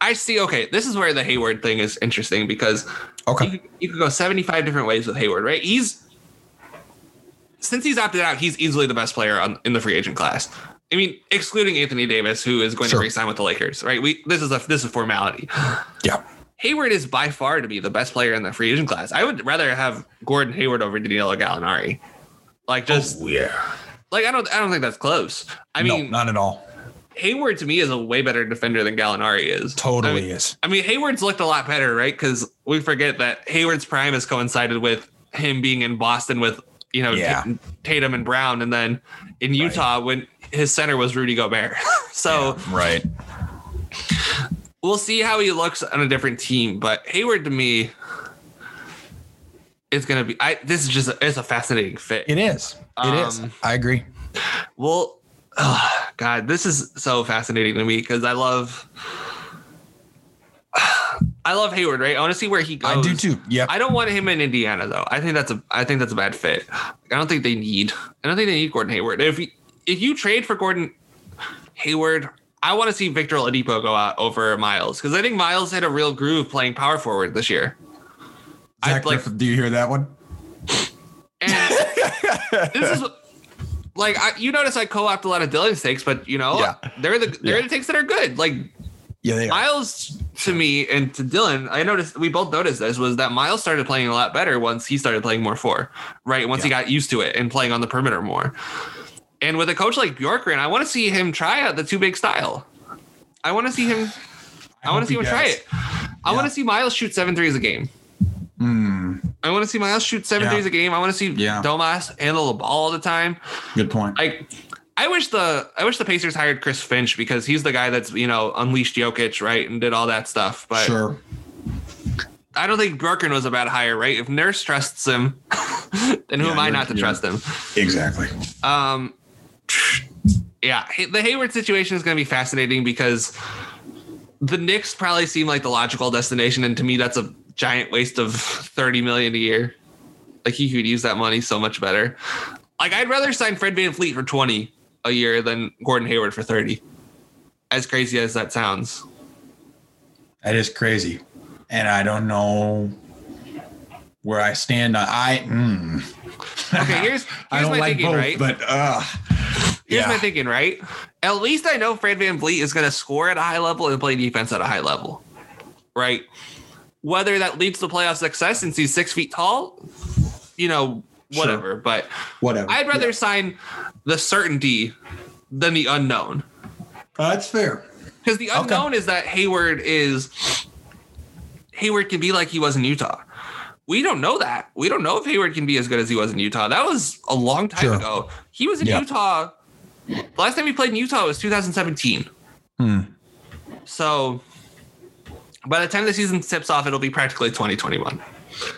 I see. Okay, this is where the Hayward thing is interesting because you you could go seventy five different ways with Hayward, right? He's since he's opted out, he's easily the best player on, in the free agent class. I mean, excluding Anthony Davis, who is going Sure. to re-sign with the Lakers, right? We this is a this is formality. Yeah. Hayward is by far to be the best player in the free agent class. I would rather have Gordon Hayward over Danilo Gallinari. Like just Oh, yeah. like I don't I don't think that's close. I no, mean, not at all. Hayward to me is a way better defender than Gallinari is. Totally I mean, is. I mean, Hayward's looked a lot better, right? Because we forget that Hayward's prime has coincided with him being in Boston with you know Yeah. Tatum and Brown, and then in Utah when his center was Rudy Gobert. so Right. we'll see how he looks on a different team. But Hayward to me is going to be. I this is just a, it's a fascinating fit. It is. It is. Um, I agree. Well, oh, God, this is so fascinating to me because I love. I love Hayward, right? I want to see where he goes. I do too. Yeah. I don't want him in Indiana though. I think that's a I think that's a bad fit. I don't think they need I don't think they need Gordon Hayward. If you, if you trade for Gordon Hayward, I want to see Victor Oladipo go out over Miles because I think Miles hit a real groove playing power forward this year. Zach like Griffith, do you hear that one? and this is like I, you notice I co-opt a lot of Dylan's takes, but you know Yeah. they're the they're Yeah. the takes that are good. Like Yeah, they are. Miles to me and to Dylan, I noticed we both noticed this was that Miles started playing a lot better once he started playing more four, right? Once he got used to it and playing on the perimeter more. And with a coach like Bjorkgren, I want to see him try out the two big style. I want to see him. I, want to see him try it. I want to see Miles shoot seven threes a game. Hmm. I want to see Miles shoot seven Yeah. threes a game. I want to see Yeah. Domas handle the ball all the time. Good point. Like I wish the I wish the Pacers hired Chris Finch because he's the guy that's you know unleashed Jokic right and did all that stuff. But sure. I don't think Bjorkgren was a bad hire, right? If Nurse trusts him, then who Yeah, am I not to yeah. trust him? Exactly. Um, yeah, the Hayward situation is going to be fascinating because the Knicks probably seem like the logical destination, and to me, that's a giant waste of thirty million a year. Like he could use that money so much better. Like I'd rather sign Fred VanVleet for twenty a year than Gordon Hayward for thirty. As crazy as that sounds. That is crazy. And I don't know where I stand. on I mm. Okay, here's here's I don't my like thinking, both, right? but uh Here's yeah. my thinking, right? At least I know Fred VanVleet is going to score at a high level and play defense at a high level, right? Whether that leads to playoff success since he's six feet tall, you know, whatever. But whatever. I'd rather sign the certainty than the unknown. Uh, that's fair. Because the unknown is that Hayward is Hayward can be like he was in Utah. We don't know that. We don't know if Hayward can be as good as he was in Utah. That was a long time Sure. ago. He was in Yeah. Utah. The last time he played in Utah was 2017. Hmm. So by the time the season tips off, it'll be practically 2021.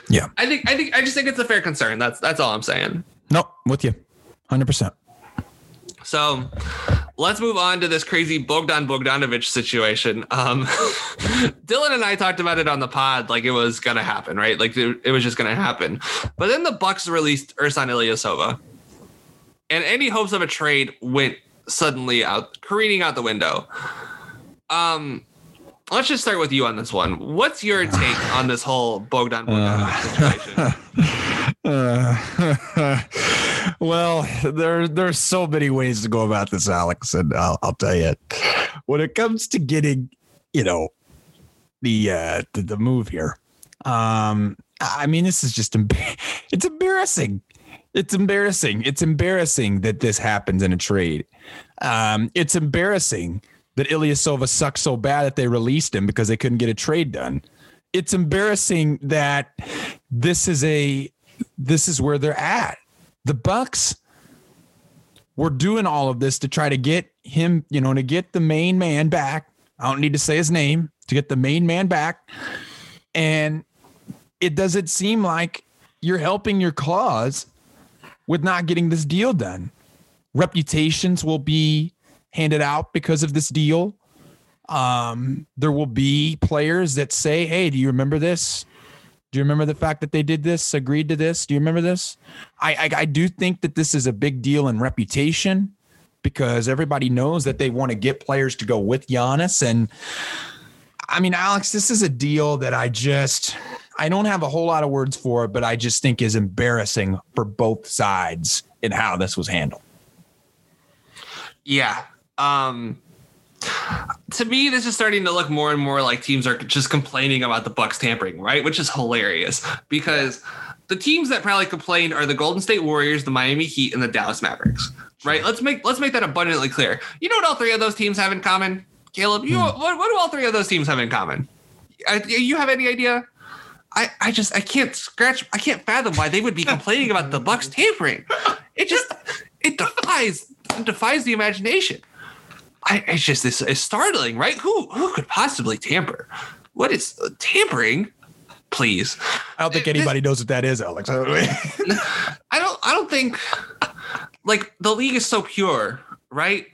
Yeah. I think I think I just think it's a fair concern. That's that's all I'm saying. Nope, with you. 100%. So let's move on to this crazy Bogdan Bogdanovic situation. Um, Dylan and I talked about it on the pod, like it was gonna happen, right? Like it, it was just gonna happen. But then the Bucks released Ersan Ilyasova, and any hopes of a trade went suddenly out, careening out the window. Um, let's just start with you on this one. What's your take on this whole Bogdan Bogdanovic situation? Uh, well, there there's so many ways to go about this, Alex, and I'll, I'll tell you, when it comes to getting, you know, the uh, the, the move here, um, I mean, this is just it's embarrassing. It's embarrassing. It's embarrassing that this happens in a trade. Um, it's embarrassing that Ilyasova sucked so bad that they released him because they couldn't get a trade done. It's embarrassing that this is a this is where they're at. The Bucks were doing all of this to try to get him, you know, to get the main man back. I don't need to say his name to get the main man back. And it doesn't seem like you're helping your cause with not getting this deal done. Reputations will be handed out because of this deal. Um, there will be players that say, Hey, do you remember this? Do you remember the fact that they did this, agreed to this? Do you remember this? I, I, I do think that this is a big deal in reputation because everybody knows that they want to get players to go with Giannis. And I mean, Alex, this is a deal that I just I don't have a whole lot of words for it, but I just think is embarrassing for both sides in how this was handled. Yeah. Um to me, this is starting to look more and more like teams are just complaining about the Bucks tampering, right? Which is hilarious because the teams that probably complained are the Golden State Warriors, the Miami Heat, and the Dallas Mavericks. Right? Let's make let's make that abundantly clear. You know what all three of those teams have in common, Caleb? You what, what do all three of those teams have in common? Uh, you have any idea? I, I just I can't scratch I can't fathom why they would be complaining about the Bucks tampering. It just it defies it defies the imagination. I, it's just this is startling, right? Who who could possibly tamper? What is uh, tampering? Please, I don't think This- anybody knows what that is, Alex. I don't I don't think like the league is so pure, right?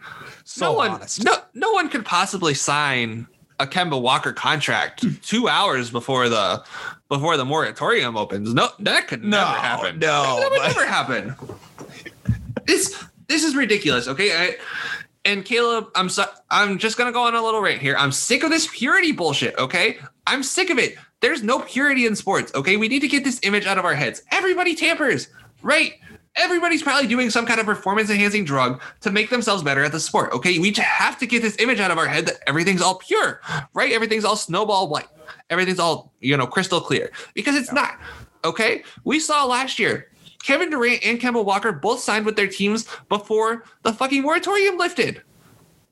So no one honest. no no one could possibly sign a Kemba Walker contract two hours before the before the moratorium opens. No, that could No, never happen. no, that would but- never happen. This this is ridiculous. Okay, I, and Caleb, I'm so, I'm just gonna go on a little rant here. I'm sick of this purity bullshit. Okay, I'm sick of it. There's no purity in sports. Okay, we need to get this image out of our heads. Everybody tampers, right? Everybody's probably doing some kind of performance enhancing drug to make themselves better at the sport. Okay, we have to get this image out of our head that everything's all pure, right? Everything's all snowball white. Everything's all you know crystal clear because it's not. Okay, we saw last year Kevin Durant and Kemba Walker both signed with their teams before the fucking moratorium lifted.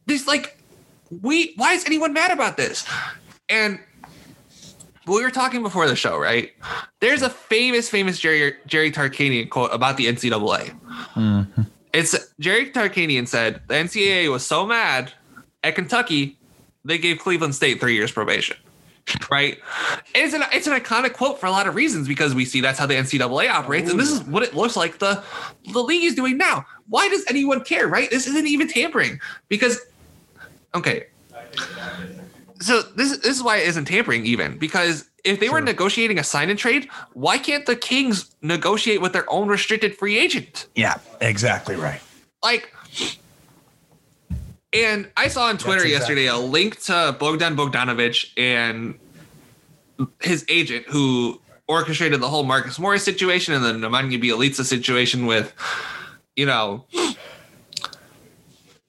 This like we why is anyone mad about this? And we were talking before the show, right? There's a famous, famous Jerry Jerry Tarkanian quote about the NCAA. Mm-hmm. It's Jerry Tarkanian said the NCAA was so mad at Kentucky, they gave Cleveland State three years probation. Right? It's an it's an iconic quote for a lot of reasons because we see that's how the NCAA operates, and this is what it looks like the the league is doing now. Why does anyone care? Right? This isn't even tampering because okay. So this this is why it isn't tampering even because if they were negotiating a sign and trade, why can't the Kings negotiate with their own restricted free agent? yeah, exactly right. like and I saw on Twitter That's yesterday a link to Bogdan Bogdanovic and his agent who orchestrated the whole Marcus Morris situation and the Nemanja Bjelica situation with, you know,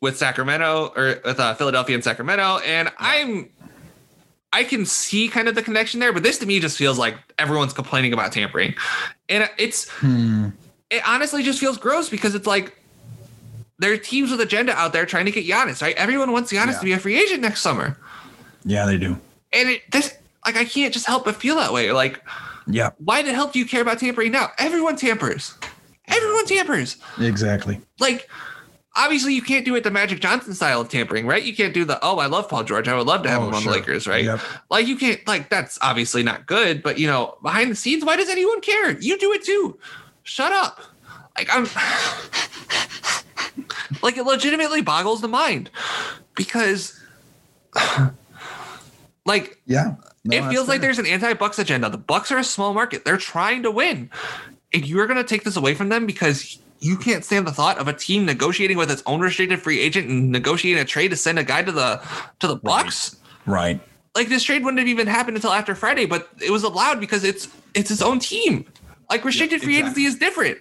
with Sacramento or with uh, Philadelphia and Sacramento. And I'm, I can see kind of the connection there, but this to me just feels like everyone's complaining about tampering. And it's, it honestly just feels gross because it's like, there are teams with agenda out there trying to get Giannis, right? Everyone wants Giannis Yeah. to be a free agent next summer. Yeah, they do. And it this like I can't just help but feel that way. Like, Yeah, why the hell do you care about tampering now? Everyone tampers. Everyone tampers. exactly. Like, obviously you can't do it the Magic Johnson style of tampering, right? You can't do the oh, I love Paul George. I would love to have Oh, him on sure. the Lakers, right? Yep. Like you can't like that's obviously not good, but you know, behind the scenes, why does anyone care? You do it too. Shut up. Like I'm like it legitimately boggles the mind because like Yeah. No, it that's feels like there's an anti-Bucks agenda. The Bucks are a small market. They're trying to win. And you're going to take this away from them because you can't stand the thought of a team negotiating with its own restricted free agent and negotiating a trade to send a guy to the to the Bucks. Right. Like this trade wouldn't have even happened until after Friday, but it was allowed because it's it's its own team. Like restricted free exactly. agency is different.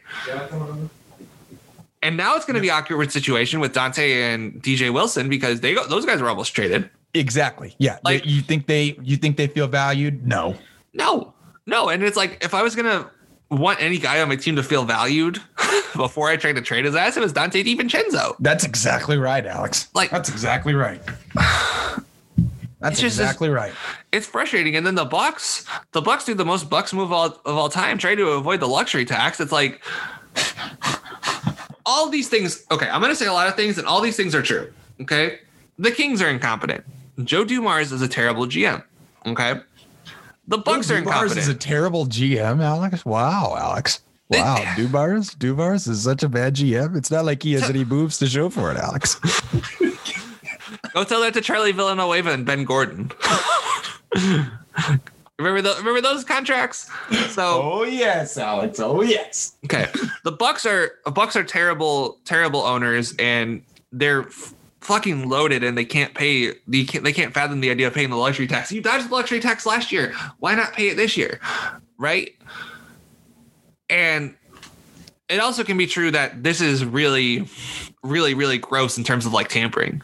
And now it's going to be awkward situation with Donte and DJ Wilson because they go, those guys were almost traded. Exactly. Yeah. Like- They- you think they you think they feel valued? No. No, no. And it's like if I was gonna want any guy on my team to feel valued before I tried to trade his ass, it was Donte DiVincenzo. That's exactly right, Alex. Like- that's exactly right. That's just- exactly right. It's frustrating. And then the Bucks, the Bucks do the most Bucks move all, of all time, trying to avoid the luxury tax. It's like all these things. Okay, I'm gonna say a lot of things, and all these things are true. Okay, the Kings are incompetent. Joe Dumars is a terrible GM. Okay, the Bucks are incompetent. is a terrible GM, Alex. Wow, Alex. They- Wow, Dumars, Dumars is such a bad GM. It's not like he has any moves to show for it, Alex. Go tell that to Charlie Villanueva and Ben Gordon. remember the, remember those contracts? So Oh yes, Alex. Oh yes. okay, the Bucks are Bucks are terrible terrible owners and they're f- fucking loaded and they can't pay they can't, they can't fathom the idea of paying the luxury tax. You dodged the luxury tax last year. Why not pay it this year? Right? And it also can be true that this is really really really gross in terms of like tampering.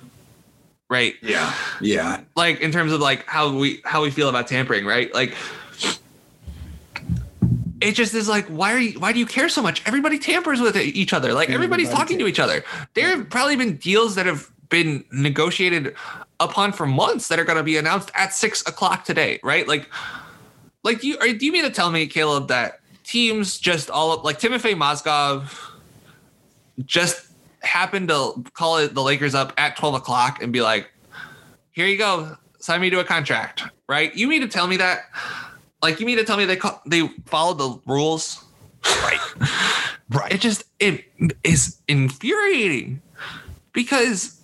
Right? Yeah. Yeah. like in terms of like how we how we feel about tampering, right? Like it just is like why are you why do you care so much? Everybody tampers with each other. Like everybody's Everybody talking to each other. There have probably been deals that have been negotiated upon for months that are going to be announced at six o'clock today, right? Like, like do you are, do you mean to tell me, Caleb, that teams just all up like Timofey Mozgov just happened to call it the Lakers up at 12 o'clock and be like, here you go, sign me to a contract, right? You mean to tell me that? Like, you mean to tell me they call, they followed the rules? Right. Right. It just it is infuriating because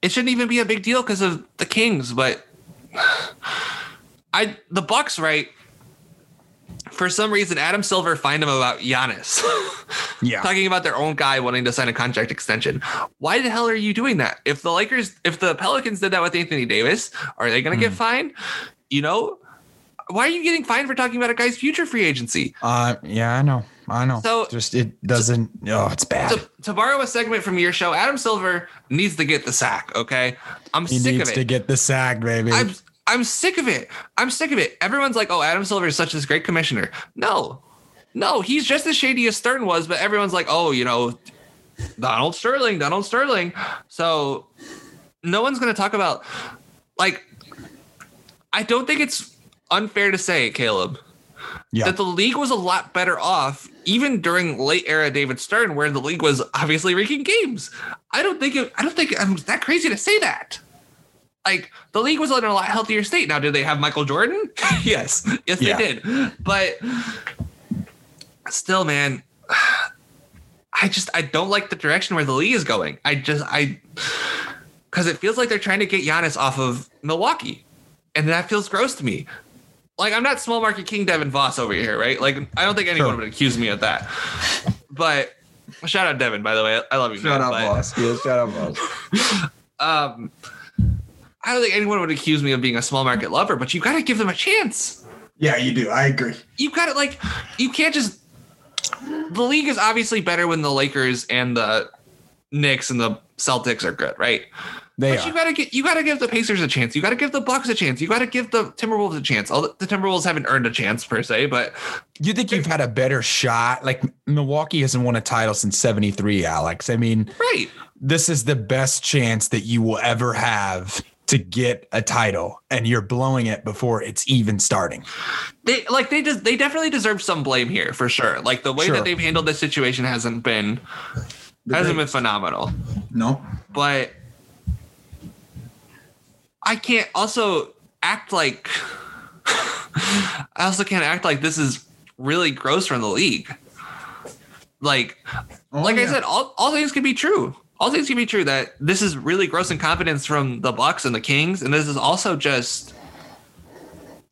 it shouldn't even be a big deal because of the Kings, but I the Bucks, right? For some reason, Adam Silver fined him about Giannis. Yeah. talking about their own guy wanting to sign a contract extension. Why the hell are you doing that? If the Lakers, if the Pelicans did that with Anthony Davis, are they going to get fined? You know, why are you getting fined for talking about a guy's future free agency? Uh yeah, I know. I know. So- just it doesn't oh, it's bad. To, to borrow a segment from your show, Adam Silver needs to get the sack. Okay, I'm he sick needs of to get the sack, baby. I'm I'm sick of it. I'm sick of it. Everyone's like, "Oh, Adam Silver is such this great commissioner." No, no, he's just as shady as Stern was. But everyone's like, "Oh, you know, Donald Sterling, Donald Sterling." So no one's going to talk about like. I don't think it's unfair to say, Caleb, yeah. that the league was a lot better off even during late era David Stern, where the league was obviously wreaking games. I don't think it, I don't think I'm that crazy to say that. Like the league was in a lot healthier state. Now, did they have Michael Jordan? yes, yes, Yeah. they did. But still, man, I just I don't like the direction where the league is going. I just I because it feels like they're trying to get Giannis off of Milwaukee, and that feels gross to me. Like I'm not small market king Devin Voss over here, right? Like I don't think anyone Sure. would accuse me of that. But shout out Devin, by the way. I love you. man, out but, Voss. Yeah, shout out, Voss. Um, I don't think anyone would accuse me of being a small market lover, but you got to give them a chance. Yeah, you do. I agree. You got to like, you can't just. The league is obviously better when the Lakers and the Knicks and the Celtics are good, right? they But are. you gotta get you gotta give the Pacers a chance. You gotta give the Bucks a chance. You gotta give the Timberwolves a chance. All the, the Timberwolves haven't earned a chance per se, but You think you've had a better shot? Like Milwaukee hasn't won a title since 73, Alex. I mean, right. this is the best chance that you will ever have to get a title, and you're blowing it before it's even starting. They like they just they definitely deserve some blame here for sure. Like the way Sure. that they've handled this situation hasn't been hasn't been phenomenal. No. But I can't also act like I also can't act like this is really gross from the league. Like Oh, like I said, all, all things can be true. All things can be true that this is really gross incompetence from the Bucks and the Kings, and this is also just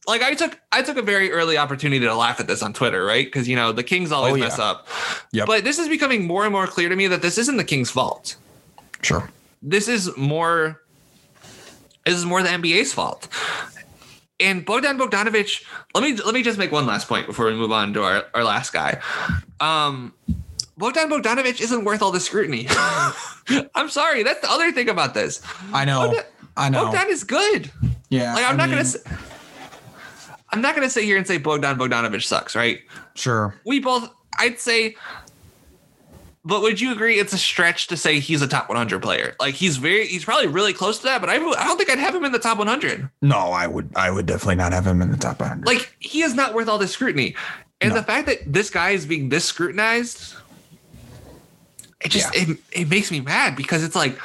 like I took I took a very early opportunity to laugh at this on Twitter, right? Because you know the Kings always Oh, yeah. mess up. Yep. But this is becoming more and more clear to me that this isn't the Kings' fault. Sure. This is more this is more the NBA's fault. And Bogdan Bogdanovic, let me let me just make one last point before we move on to our, our last guy. Um Bogdan Bogdanovic isn't worth all the scrutiny. I'm sorry, that's the other thing about this. I know. Bogdan- I know. Bogdan is good. yeah. Like I'm I not mean, gonna say, I'm not gonna sit here and say Bogdan Bogdanovic sucks, right? Sure. We both I'd say but would you agree it's a stretch to say he's a top 100 player? Like he's very he's probably really close to that, but I, I don't think I'd have him in the top 100. No, I would. I would definitely not have him in the top 100. Like he is not worth all this scrutiny. And No. the fact that this guy is being this scrutinized it just it, it makes me mad because it's like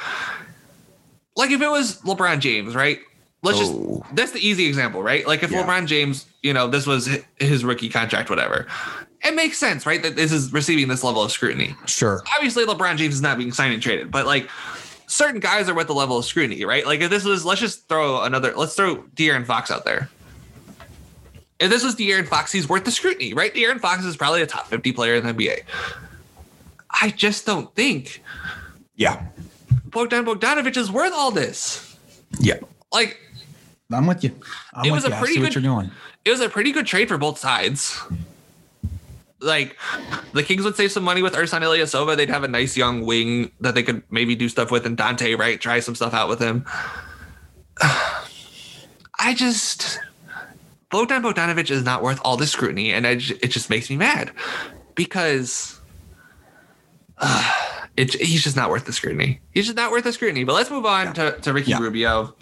like if it was LeBron James, right? Let's Oh. just that's the easy example, right? Like if Yeah. LeBron James, you know, this was his rookie contract, whatever. It makes sense, right? That this is receiving this level of scrutiny. sure. Obviously, LeBron James is not being signed and traded, but like certain guys are with the level of scrutiny, right? Like if this was, let's just throw another, let's throw De'Aaron Fox out there. If this was De'Aaron Fox, he's worth the scrutiny, right? De'Aaron Fox is probably a top 50 player in the NBA. I just don't think Yeah. Bogdan Bogdanovic is worth all this. Yeah. Like, I'm with you. I'm It with was a you. Pretty see what good- you're doing. it was a pretty good trade for both sides. Like the Kings would save some money with Ersan Ilyasova. They'd have a nice young wing that they could maybe do stuff with, and Donte, right? Try some stuff out with him. I just Bogdan Bogdanovic is not worth all this scrutiny, and I it just makes me mad because it, he's just not worth the scrutiny. He's just not worth the scrutiny. But let's move on to, to Ricky Yeah. Rubio.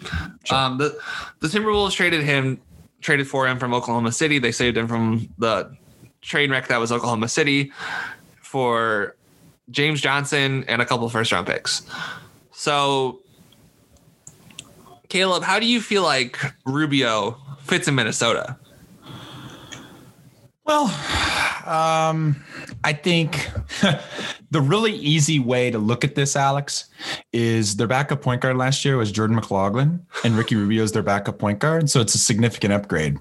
Um, the the Timberwolves traded him, traded for him from Oklahoma City. They saved him from the train wreck that was Oklahoma City for James Johnson and a couple first round picks. So, Caleb, how do you feel like Rubio fits in Minnesota? Well, um, I think the really easy way to look at this, Alex, is their backup point guard last year was Jordan McLaughlin, and Ricky Rubio is their backup point guard. So it's a significant upgrade.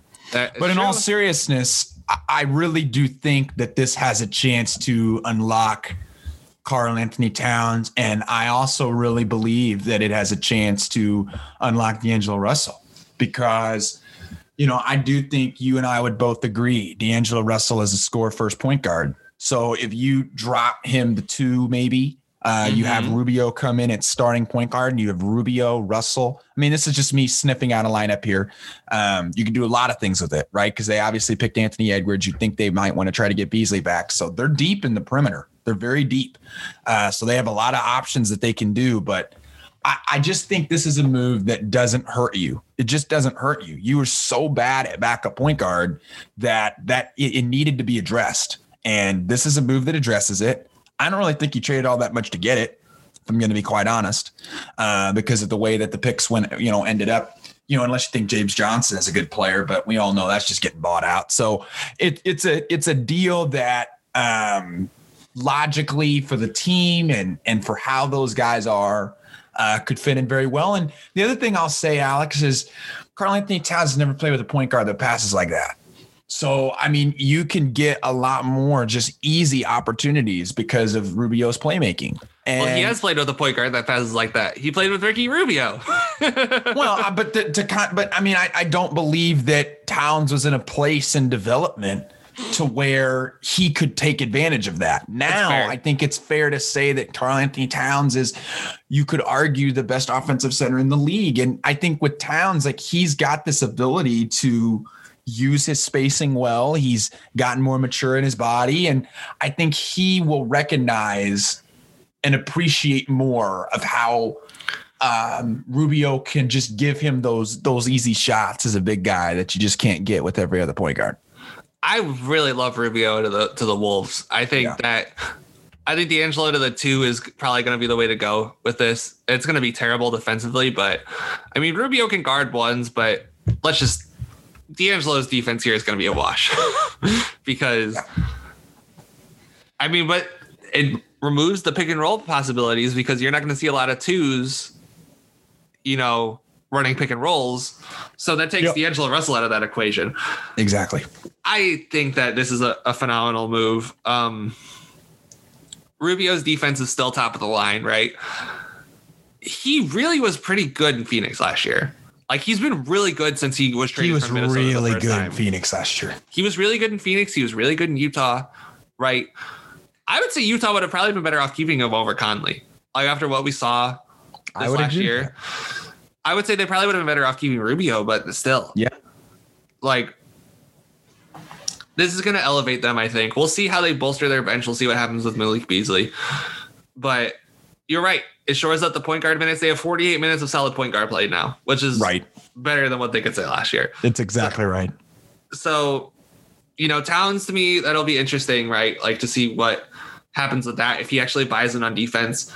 But in all seriousness, I- I really do think that this has a chance to unlock Karl-Anthony Towns. And I also really believe that it has a chance to unlock D'Angelo Russell because, you know, I do think you and I would both agree D'Angelo Russell is a score first point guard. So if you drop him to two, maybe. Uh, You have Rubio come in at starting point guard, and you have Rubio, Russell. I mean, this is just me sniffing out a lineup here. Um, you can do a lot of things with it, right? Because they obviously picked Anthony Edwards. You think they might want to try to get Beasley back. So they're deep in the perimeter. They're very deep. Uh, so they have a lot of options that they can do. But I, I just think this is a move that doesn't hurt you. It just doesn't hurt you. You were so bad at backup point guard that that it, it needed to be addressed. And this is a move that addresses it. I don't really think you traded all that much to get it. If I'm going to be quite honest, uh, because of the way that the picks went, you know, ended up. You know, unless you think James Johnson is a good player, but we all know that's just getting bought out. So it, it's a it's a deal that um, logically for the team and and for how those guys are uh, could fit in very well. And the other thing I'll say, Alex, is Karl-Anthony Towns has never played with a point guard that passes like that. So, I mean, you can get a lot more just easy opportunities because of Rubio's playmaking. And Well, he has played with a point guard that passes like that. He played with Ricky Rubio. well, uh, but to, to but I mean, I, I don't believe that Towns was in a place in development to where he could take advantage of that. Now. I think it's fair to say that Karl-Anthony Towns is, you could argue, the best offensive center in the league. And I think with Towns, like he's got this ability to use his spacing well. He's gotten more mature in his body. And I think he will recognize and appreciate more of how um, Rubio can just give him those those easy shots as a big guy that you just can't get with every other point guard. I really love Rubio to the to the Wolves. I think Yeah. that I think D'Angelo to the two is probably going to be the way to go with this. It's going to be terrible defensively, but I mean Rubio can guard ones, but let's just D'Angelo's defense here is going to be a wash because I mean, but it removes the pick and roll possibilities because you're not going to see a lot of twos, you know, running pick and rolls. So that takes Yep. D'Angelo Russell out of that equation. Exactly. I think that this is a, a phenomenal move. Um, Rubio's defense is still top of the line, right? He really was pretty good in Phoenix last year. Like he's been really good since he was traded He was from Minnesota the really good time. in Phoenix last year. He was really good in Phoenix. He was really good in Utah, right? I would say Utah would have probably been better off keeping him over Conley. Like after what we saw this I would last year, I would say they probably would have been better off keeping Rubio, but still, Yeah. like this is going to elevate them. I think we'll see how they bolster their bench. We'll see what happens with Malik Beasley, but you're right. It shores up the point guard minutes. They have 48 minutes of solid point guard play now, which is Right. better than what they could say last year It's exactly right. so you know towns to me that'll be interesting right like to see what happens with that if he actually buys in on defense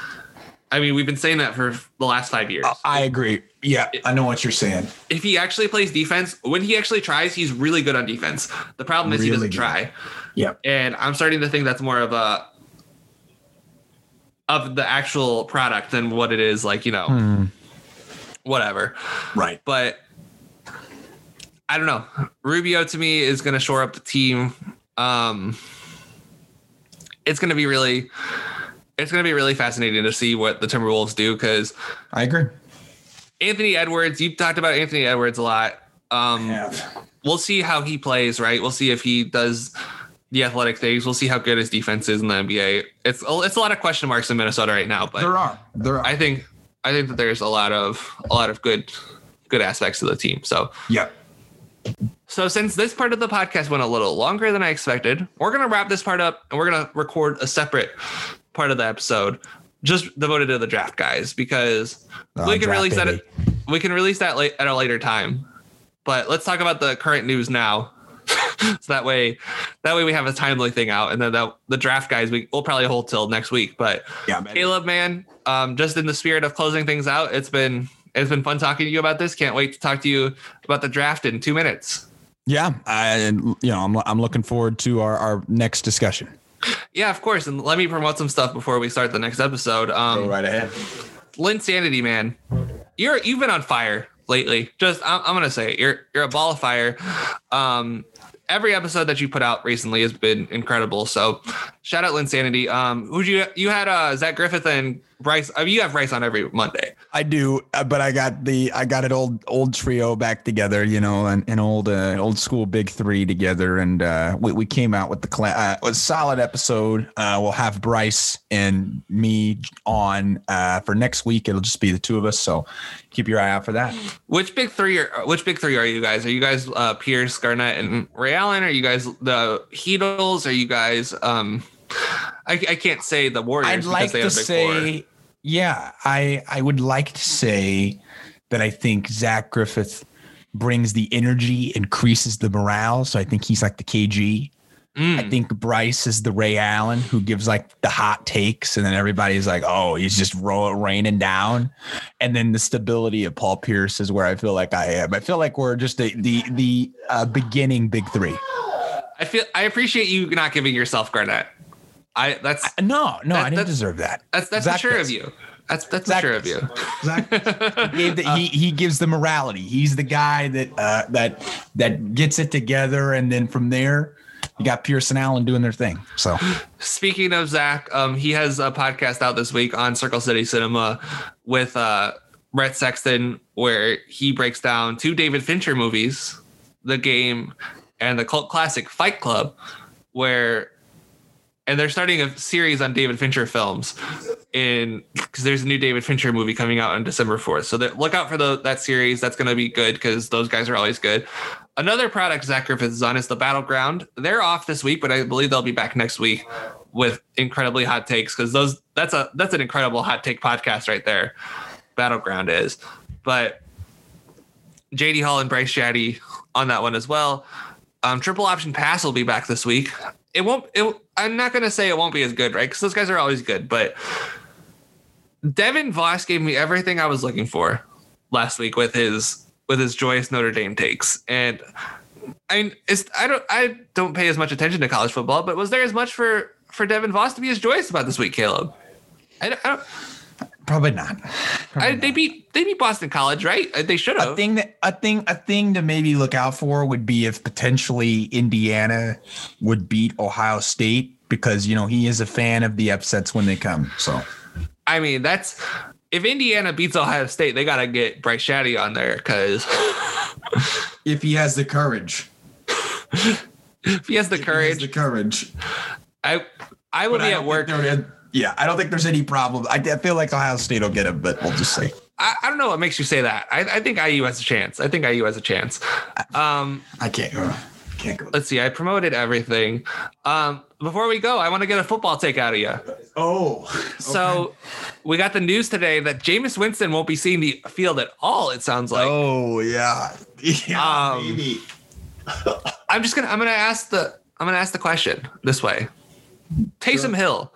i mean we've been saying that for the last five years I agree. Yeah, I know what you're saying. if he actually plays defense when he actually tries he's really good on defense the problem is he doesn't good. try Yeah. and i'm starting to think that's more of a of the actual product than what it is like you know Hmm. whatever Right. but I don't know. Rubio to me is going to shore up the team. Um, it's going to be really, it's going to be really fascinating to see what the Timberwolves do because I agree. Anthony Edwards. you've talked about Anthony Edwards a lot. Um, Have. we'll see how he plays. Right. We'll see if he does the athletic things. We'll see how good his defense is in the NBA. It's a, it's a lot of question marks in Minnesota right now, but There are. There are. I think I think that there's a lot of a lot of good good aspects to the team. So. yeah. So since this part of the podcast went a little longer than I expected, we're gonna wrap this part up and we're gonna record a separate part of the episode just devoted to the draft guys because Oh, we can release baby. that we can release that late at a later time. But let's talk about the current news now. So that way that way we have a timely thing out and then the, the draft guys we, we'll probably hold till next week. But Yeah, man. Caleb, man, um, just in the spirit of closing things out, it's been it's been fun talking to you about this. Can't wait to talk to you about the draft in two minutes. Yeah, I you know I'm I'm looking forward to our our next discussion. Yeah, of course. And let me promote some stuff before we start the next episode. Um, right ahead. Lynn Sanity, man, you're you've been on fire lately. Just I'm, I'm gonna say it. you're you're a ball of fire. Um, every episode that you put out recently has been incredible. So shout out Lynn Sanity. Um, who'd you you had uh Zach Griffith and Bryce. I mean, you have Bryce on every Monday. I do, uh, but I got the I got an old old trio back together, you know, an, an old uh, old school big three together, and uh, we we came out with the cla- uh, a solid episode. Uh, we'll have Bryce and me on uh, for next week. It'll just be the two of us, so keep your eye out for that. Which big three are which big three are you guys? Are you guys uh, Pierce, Garnett, and Ray Allen? Are you guys the Heatles? Are you guys um I, I can't say the Warriors I'd because like they to have a big four. say, yeah, I I would like to say that I think Zach Griffith brings the energy, increases the morale. So I think he's like the KG. Mm. I think Bryce is the Ray Allen who gives like the hot takes, and then everybody's like, "Oh, he's just roll, raining down." And then the stability of Paul Pierce is where I feel like I am. I feel like we're just the the the uh, beginning big three. I feel I appreciate you not giving yourself Garnett. I that's No, no, That- I didn't deserve that. that's that's Zach sure does. of you. That's that's Zach sure of you. Zach, Gave the, he he gives the morality. He's the guy that uh, that that gets it together, and then from there, you got Pierce and Allen doing their thing. So Speaking of Zach, um, he has a podcast out this week on Circle City Cinema with uh, Brett Sexton, where he breaks down two David Fincher movies, The Game and the cult classic Fight Club, where and they're starting a series on David Fincher films in because there's a new David Fincher movie coming out on December 4th. So look out for the, that series. That's going to be good because those guys are always good. Another product Zach Griffith is on is the Battleground. They're off this week, but I believe they'll be back next week with incredibly hot takes because those that's a that's an incredible hot take podcast right there. Battleground is, but JD Hall and Bryce Shaddy on that one as well. Um, Triple Option Pass will be back this week, it won't. It, I'm not gonna say it won't be as good, right? Because those guys are always good. But Devin Voss gave me everything I was looking for last week with his with his joyous Notre Dame takes, and I mean, it's I don't I don't pay as much attention to college football, but was there as much for for Devin Voss to be as joyous about this week, Caleb? I, don't- I don't. Probably not. I, they beat they beat Boston College, right? Uh, They should have. A thing that a thing a thing to maybe look out for would be if potentially Indiana would beat Ohio State because you know he is a fan of the upsets when they come. So I mean, that's if Indiana beats Ohio State, they gotta get Bryce Shaddy on there because if he has the courage, if he has the courage, the courage. I I will But be don't at work. Yeah, I don't think there's any problem. I, I feel like Ohio State will get him, but we'll just say I, I don't know what makes you say that. I, I think IU has a chance. I think IU has a chance. Um, I can't go. Can't go. let's see. I promoted everything. Um, before we go, I want to get a football take out of you. Oh, So we got the news today that Jameis Winston won't be seeing the field at all. It sounds like. oh yeah, yeah, Um, maybe. I'm just gonna I'm gonna ask the I'm gonna ask the question this way. Taysom Hill,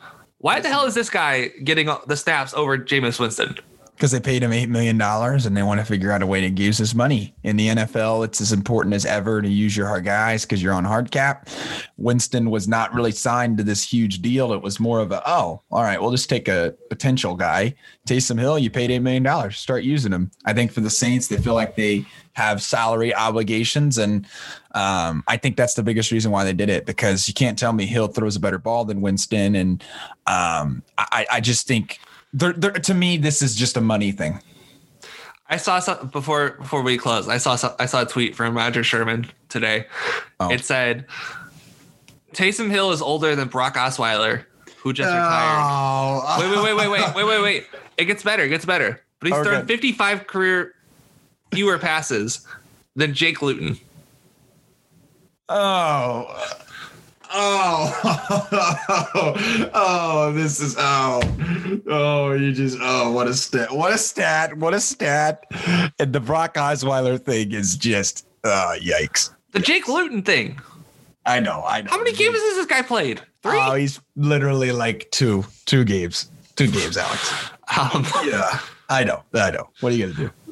why the hell is this guy getting the snaps over Jameis Winston? Because they paid him eight million dollars and they want to figure out a way to use his money. In the NFL, it's as important as ever to use your hard guys because you're on hard cap. Winston was not really signed to this huge deal. It was more of a oh, all right, we'll just take a potential guy. Taysom Hill, you paid eight million dollars, start using him. I think for the Saints, they feel like they have salary obligations, and um, I think that's the biggest reason why they did it because you can't tell me Hill throws a better ball than Winston, and um, I, I just think. They're, they're, to me, this is just a money thing. I saw some before before we close. I saw some, I saw a tweet from Rodger Sherman today. Oh. It said Taysom Hill is older than Brock Osweiler, who just oh. retired. Oh, Wait, wait, wait, wait, wait, wait, wait, wait. It gets better. It gets better. But he's Okay. thrown 55 career fewer passes than Jake Luton. Oh. Oh, oh, this is oh, oh, you just oh, what a stat, what a stat, what a stat, and the Brock Osweiler thing is just uh, yikes. The Jake Luton thing. I know, I know. How many games has this guy played? Three. Oh, he's literally like two, two games, two games, Alex. Um, Yeah, I know, I know. What are you gonna do?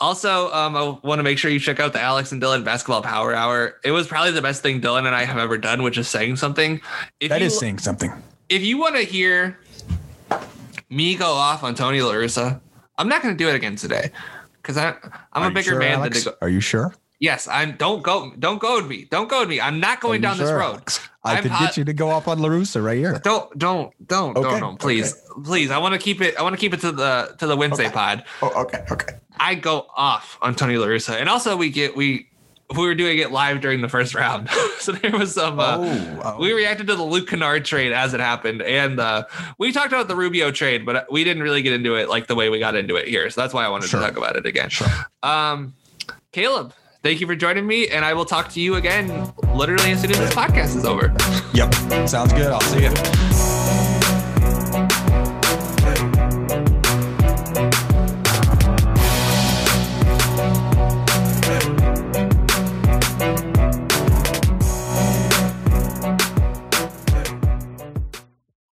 Also, um, I want to make sure you check out the Alex and Dylan Basketball Power Hour. It was probably the best thing Dylan and I have ever done, which is saying something. If That you, is saying something. if you want to hear me go off on Tony La Russa, I'm not going to do it again today because I'm Are a bigger sure, man Alex? than go. Are you sure? Yes, I'm. Don't go. Don't goad me. Don't goad me. I'm not going down this road. I I'm could get you to go off on La Russa right here. Don't don't don't Okay, don't don't please please. I want to keep it. I want to keep it to the to the Wednesday Okay. pod. Oh, okay, okay. I go off on Tony La Russa, and also we get we we were doing it live during the first round, so there was some. Uh, oh, oh. We reacted to the Luke Kennard trade as it happened, and uh, we talked about the Rubio trade, but we didn't really get into it like the way we got into it here. So that's why I wanted Sure. to talk about it again. Sure. Um, Caleb, thank you for joining me, and I will talk to you again literally as soon as this podcast is over. Yep. Sounds good. I'll see you.